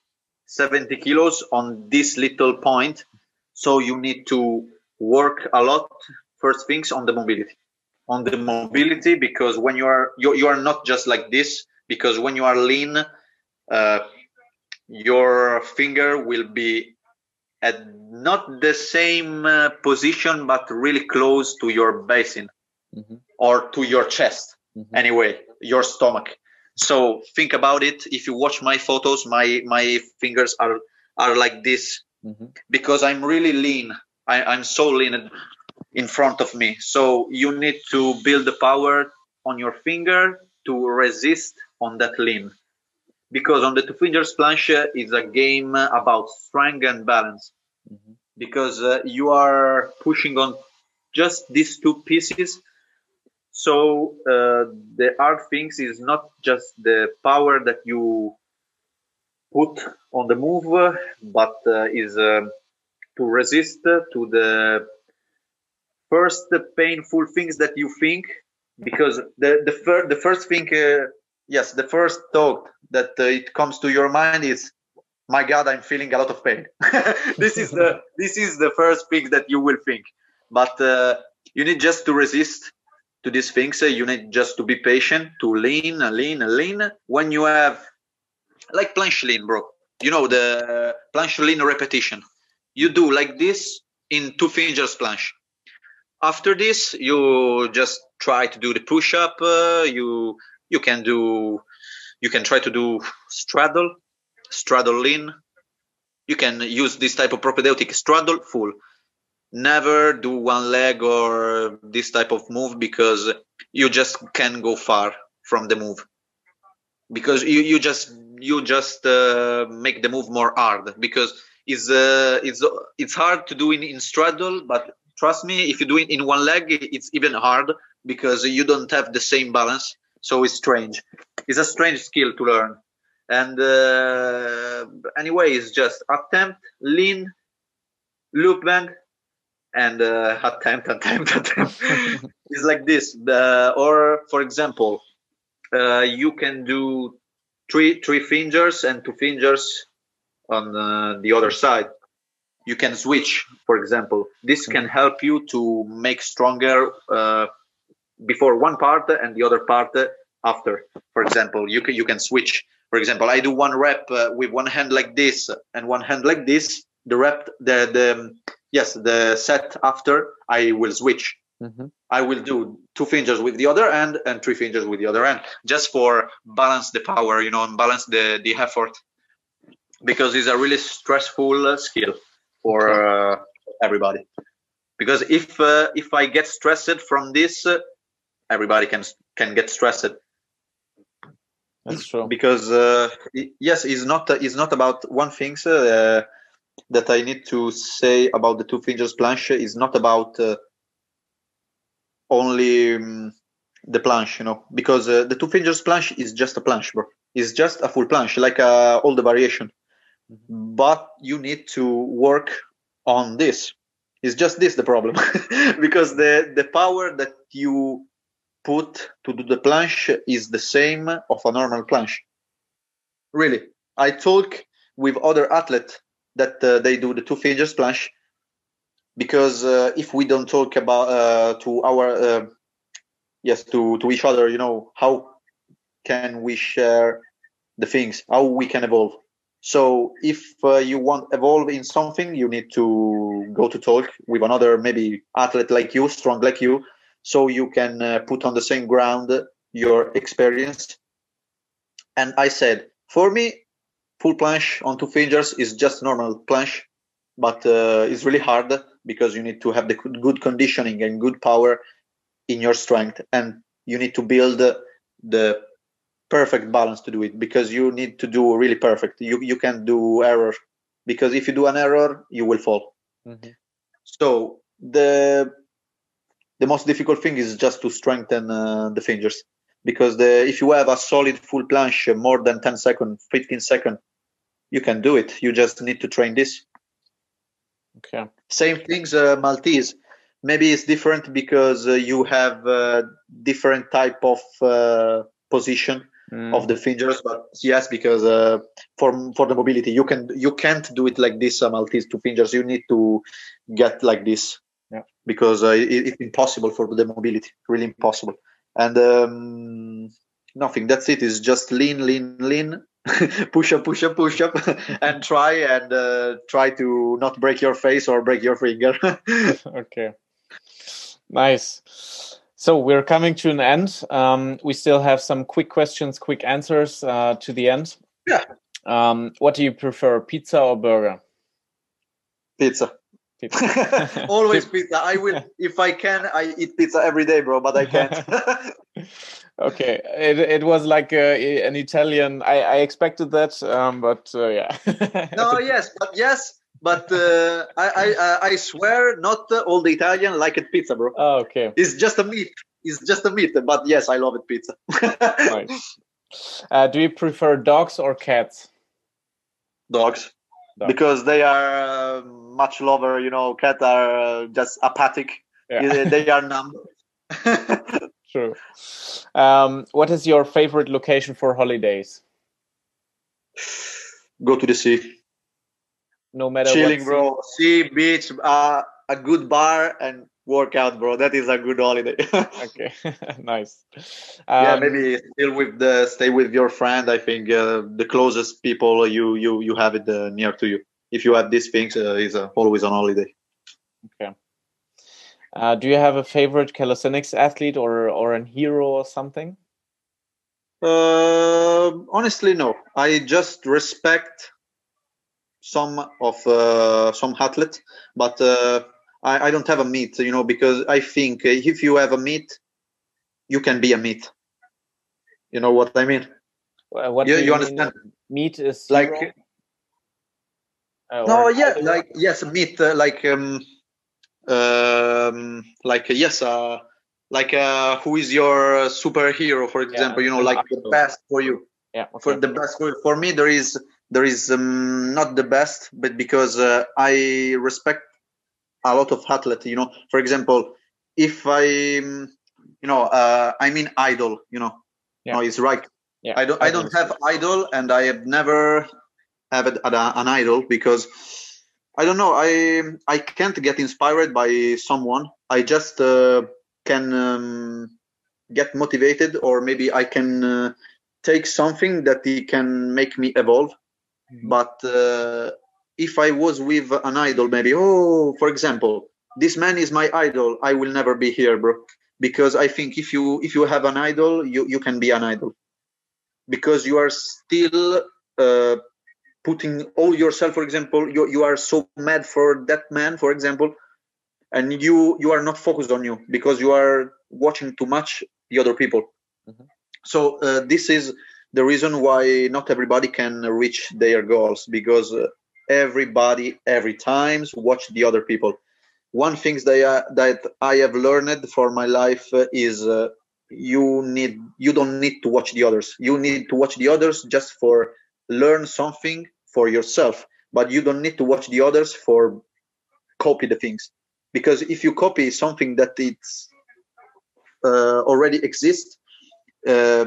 Speaker 1: 70 kilos on this little point. So you need to work a lot, first things on the mobility. On the mobility, because when you are you, you are not just like this, because when you are lean, uh, your finger will be at not the same uh, position, but really close to your basin mm-hmm. or to your chest. Mm-hmm. Anyway, your stomach. So think about it. If you watch my photos, my my fingers are are like this mm-hmm. because I'm really lean. I, I'm so lean in front of me. So you need to build the power on your finger to resist on that lean. Because on the two fingers planche is a game about strength and balance. Mm-hmm. Because uh, you are pushing on just these two pieces so uh, the hard things is not just the power that you put on the move, but uh, is uh, to resist to the first painful things that you think, because the the, fir- the first thing, uh, yes, the first thought that uh, it comes to your mind is, my God, I'm feeling a lot of pain. this is the this is the first thing that you will think, but uh, you need just to resist to these things. You need just to be patient, to lean, lean, lean. When you have, like planche lean, bro, you know, the planche lean repetition. You do like this in two fingers planche. After this, you just try to do the push up. Uh, you you can do you can try to do straddle, straddle lean. You can use this type of propedeutic straddle full never do one leg or this type of move because you just can't go far from the move. Because you, you just you just uh, make the move more hard because it's uh, it's it's hard to do in, in straddle but trust me if you do it in one leg it's even hard because you don't have the same balance. So it's strange. It's a strange skill to learn. And uh, anyway it's just attempt lean loop bend and uh, attempt, attempt, attempt. it's like this. The, or for example, uh, you can do three three fingers and two fingers on uh, the other side. You can switch, for example. This can mm-hmm. help you to make stronger uh, before one part and the other part after. For example, you can you can switch. For example, I do one rep uh, with one hand like this and one hand like this. The rep, the the yes, the set after I will switch. mm-hmm. I will do two fingers with the other hand and three fingers with the other hand, just for balance the power, you know, and balance the the effort, because it's a really stressful uh, skill for uh, everybody. Because if uh, if I get stressed from this, uh, everybody can can get stressed.
Speaker 2: That's true.
Speaker 1: Because uh, yes, it's not it's not about one thing uh, that I need to say about the two fingers planche. Is not about only um, the planche, you know, because uh, the two fingers planche is just a planche, bro. It's just a full planche, like uh, all the variation. Mm-hmm. But you need to work on this. It's just this the problem, because the the power that you put to do the planche is the same of a normal planche. Really, I talk with other athletes that uh, they do the two fingers planche because uh, if we don't talk about uh, to our yes to to each other you know how can we share the things how we can evolve. So if uh, you want evolve in something you need to go to talk with another maybe athlete like you strong like you so you can uh, put on the same ground your experience. And i said for me full planche on two fingers is just normal planche but uh, it's really hard because you need to have the good conditioning and good power in your strength and you need to build the perfect balance to do it because you need to do really perfect you you can't do error because if you do an error you will fall mm-hmm. so the the most difficult thing is just to strengthen uh, the fingers because the if you have a solid full planche more than 10 seconds 15 seconds you can do it you just need to train this
Speaker 2: Okay.
Speaker 1: Same things, uh, Maltese. Maybe it's different because uh, you have uh, different type of uh, position mm. of the fingers. But yes, because uh, for for the mobility, you can you can't do it like this, uh, Maltese two fingers. You need to get like this.
Speaker 2: Yeah.
Speaker 1: Because it, it's impossible for the mobility. Really impossible. And um, nothing. That's it. It's just lean, lean, lean, push up, push up, push up, and try and uh, try to not break your face or break your finger.
Speaker 2: okay, nice. So we're coming to an end. Um, we still have some quick questions, quick answers uh, to the end.
Speaker 1: Yeah.
Speaker 2: Um, what do you prefer, pizza or burger?
Speaker 1: Pizza. Pizza. Always pizza. I will, if I can, I eat pizza every day, bro. But I can't
Speaker 2: okay it, it was like uh, an italian i i expected that um, but uh, yeah
Speaker 1: no yes but yes but uh, I, I uh, i swear not all the italian like it pizza bro
Speaker 2: oh, okay
Speaker 1: it's just a meat it's just a meat but yes i love it pizza
Speaker 2: nice. Uh, do you prefer dogs or cats
Speaker 1: dogs, dogs. because they are uh, much lover you know cats are just apathic yeah. they are numb
Speaker 2: True. Um, what is your favorite location for holidays?
Speaker 1: Go to the sea.
Speaker 2: No matter
Speaker 1: chilling, bro. Sea, beach, uh, a good bar, and workout, bro. That is a good holiday.
Speaker 2: okay, nice.
Speaker 1: Um, yeah, maybe still with the stay with your friend. I think uh, the closest people you you you have it uh, near to you. If you have these things, uh, is uh, always on holiday.
Speaker 2: Okay. Uh, do you have a favorite calisthenics athlete or or an hero or something?
Speaker 1: Uh, honestly, no. I just respect some of uh, some athletes, but uh, I, I don't have a meet. You know, because I think if you have a meet, you can be a meet. You know what I mean?
Speaker 2: what you, you, you understand? Meet is
Speaker 1: like. Uh, no, yeah, like yes, meet uh, like. Um, um, like uh, yes, uh, like uh, who is your superhero, for example? Yeah, you know, like the best for you.
Speaker 2: Yeah. Okay.
Speaker 1: For the best for, for me, there is there is um, not the best, but because uh, I respect a lot of athletes. You know, for example, if I, um, you know, uh, I mean idol. You know, yeah. no, it's right. Yeah. I don't. I don't have idol, and I have never have an idol because I don't know. I I can't get inspired by someone. I just uh, can um, get motivated, or maybe I can uh, take something that can make me evolve. Mm-hmm. But uh, if I was with an idol, maybe oh, for example, this man is my idol i will never be here bro because i think if you if you have an idol you you can be an idol because you are still uh, putting all yourself for example you, you are so mad for that man for example and you you are not focused on you because you are watching too much the other people. Mm-hmm. so uh, this is the reason why not everybody can reach their goals because uh, everybody every times watch the other people. One thing that I, that I have learned for my life is uh, you need you don't need to watch the others. You need to watch the others just for learn something for yourself but you don't need to watch the others for copy the things. Because if you copy something that it's uh, already exists uh,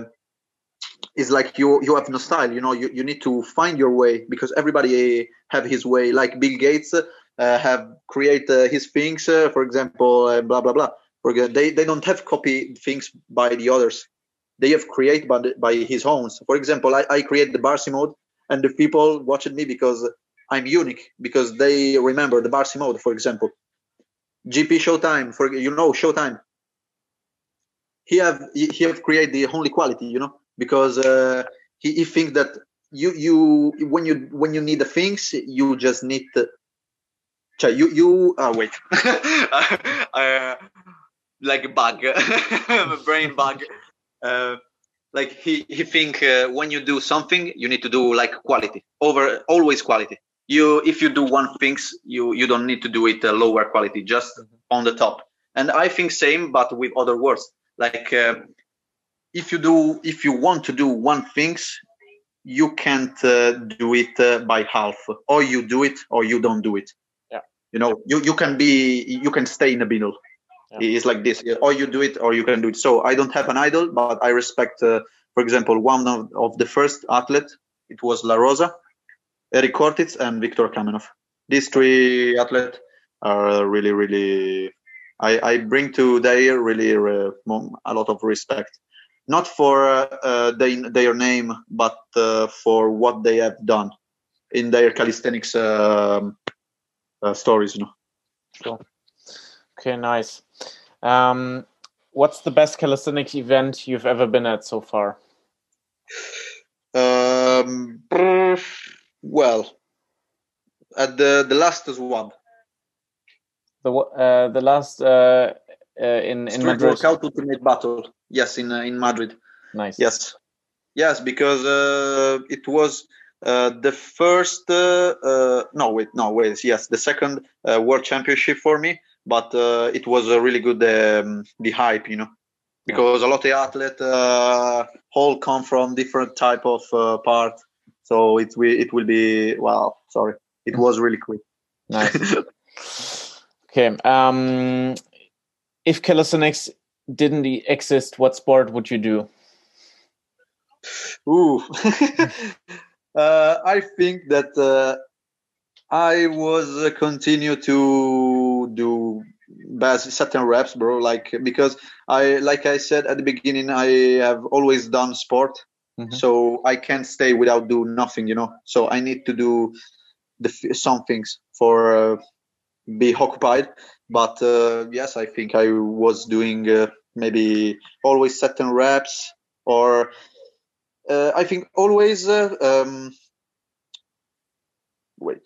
Speaker 1: is like you you have no style you know you, you need to find your way because everybody have his way. Like bill gates uh, have create uh, his things uh, for example uh, blah blah blah. They, they don't have copy things by the others they have created by, the, by his own. For example i, I create the Barsi mode and the people watching me because i'm unique because they remember the Barsi mode for example. Gp showtime for you know showtime? He have he have created the only quality you know because uh, he, he thinks that you you when you when you need the things you just need to you you uh, wait. Uh, like a bug. A brain bug uh, like he he think uh, when you do something you need to do like quality over always quality. You if you do one things you you don't need to do it uh, lower quality just mm-hmm. on the top. And i think same but with other words. Like uh, if you do if you want to do one things you can't uh, do it uh, by half. Or you do it or you don't do it.
Speaker 2: Yeah.
Speaker 1: You know you, you can be you can stay in the middle yeah. it's like this or you do it or you can do it so i don't have an idol but i respect uh, for example one of, of the first athlete it was la rosa eric cortitz and viktor kamenov these three athletes are really really i, I bring to their really uh, a lot of respect not for uh, uh, they, their name, but uh, for what they have done in their calisthenics um, stories. You know.
Speaker 2: Sure. Okay, nice. Um, what's the best calisthenics event you've ever been at so far?
Speaker 1: Um, well, at the the last is one.
Speaker 2: The uh, the last uh, uh, in in
Speaker 1: Street
Speaker 2: Madrid.
Speaker 1: Workout Ultimate Battle. Yes, in uh, in Madrid.
Speaker 2: Nice.
Speaker 1: Yes, yes, because uh, it was uh, the first. Uh, uh, no, wait, no, wait. Yes, the second World Championship for me, but it was a really good um, the hype, you know, because a lot of athletes all come from different type of part, so it will it will be well. Sorry, it was really quick.
Speaker 2: Nice. okay. Um, if calisthenics didn't exist, what sport would you do?
Speaker 1: Ooh, uh, I think that uh, I was uh, continue to do basic certain reps, bro. Like because I, like I said at the beginning, I have always done sport, mm-hmm. so I can't stay without do nothing, you know. So I need to do the some things for uh, be occupied but uh, yes i think i was doing uh, maybe always certain reps or uh, i think always uh, um, wait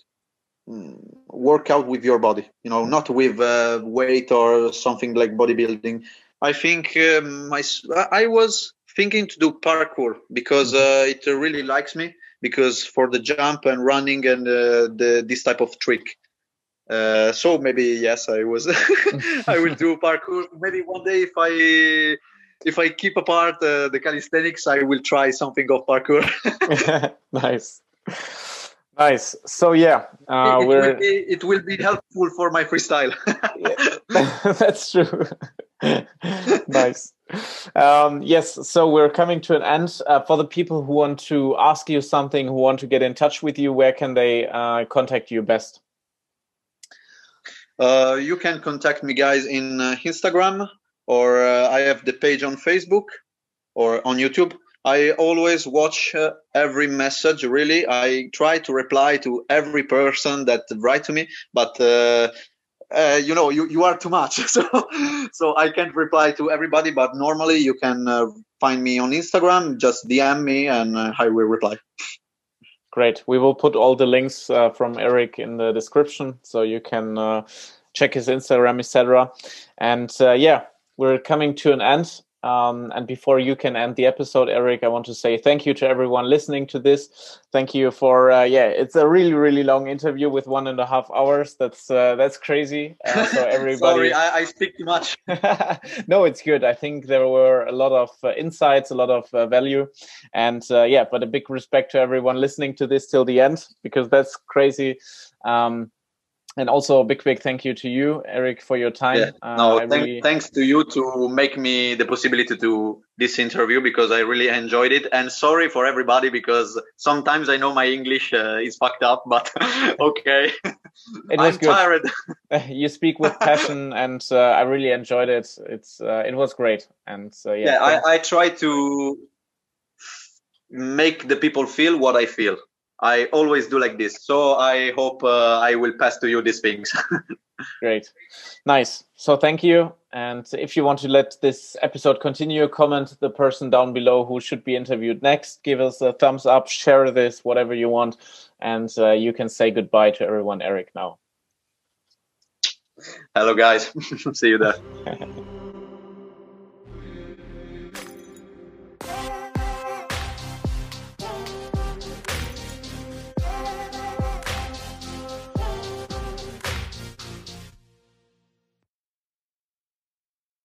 Speaker 1: work out with your body you know not with uh, weight or something like bodybuilding i think um, my i was thinking to do parkour because mm-hmm. uh, it really likes me because for the jump and running and the this type of trick uh, so maybe yes, I was. I will do parkour. Maybe one day, if I if I keep apart uh, the calisthenics, I will try something of parkour.
Speaker 2: nice, nice. So yeah, uh,
Speaker 1: it, will be, it will be helpful for my freestyle.
Speaker 2: That's true. nice. Um, yes, so we're coming to an end. Uh, for the people who want to ask you something, who want to get in touch with you, where can they uh, contact you best?
Speaker 1: Uh, you can contact me, guys, in uh, Instagram or uh, I have the page on Facebook or on YouTube. I always watch uh, every message. Really, I try to reply to every person that write to me, but uh, uh, you know you, you are too much. So so i can't reply to everybody but normally you can uh, find me on instagram. Just dm me and uh, i will reply.
Speaker 2: Great. We will put all the links uh, from Erik in the description so you can check his instagram etc and yeah we're coming to an end um, and before you can end the episode, Erik, I want to say thank you to everyone listening to this. Thank you for uh, yeah, it's a really really long interview with one and a half hours. That's uh, that's crazy. Uh, so everybody,
Speaker 1: sorry, I, I, speak too much.
Speaker 2: no, it's good. I think there were a lot of uh, insights, a lot of uh, value, and uh, yeah, but a big respect to everyone listening to this till the end because that's crazy. Um, and also a big big thank you to you Erik for your time. Yeah.
Speaker 1: uh, no thank, really... thanks to you to make me the possibility to do this interview because i really enjoyed it. And sorry for everybody because sometimes i know my english uh, is fucked up but okay.
Speaker 2: It was I'm good. tired. You speak with passion and uh, i really enjoyed it. It's uh, it was great. And uh, yeah,
Speaker 1: yeah I, I try to make the people feel what i feel I always do like this. So I hope uh, I will pass to you these things.
Speaker 2: Great. Nice. So thank you. And if you want to let this episode continue, comment the person down below who should be interviewed next. Give us a thumbs up, share this, whatever you want. And uh, you can say goodbye to everyone, Erik, now.
Speaker 1: Hello, guys. See you there.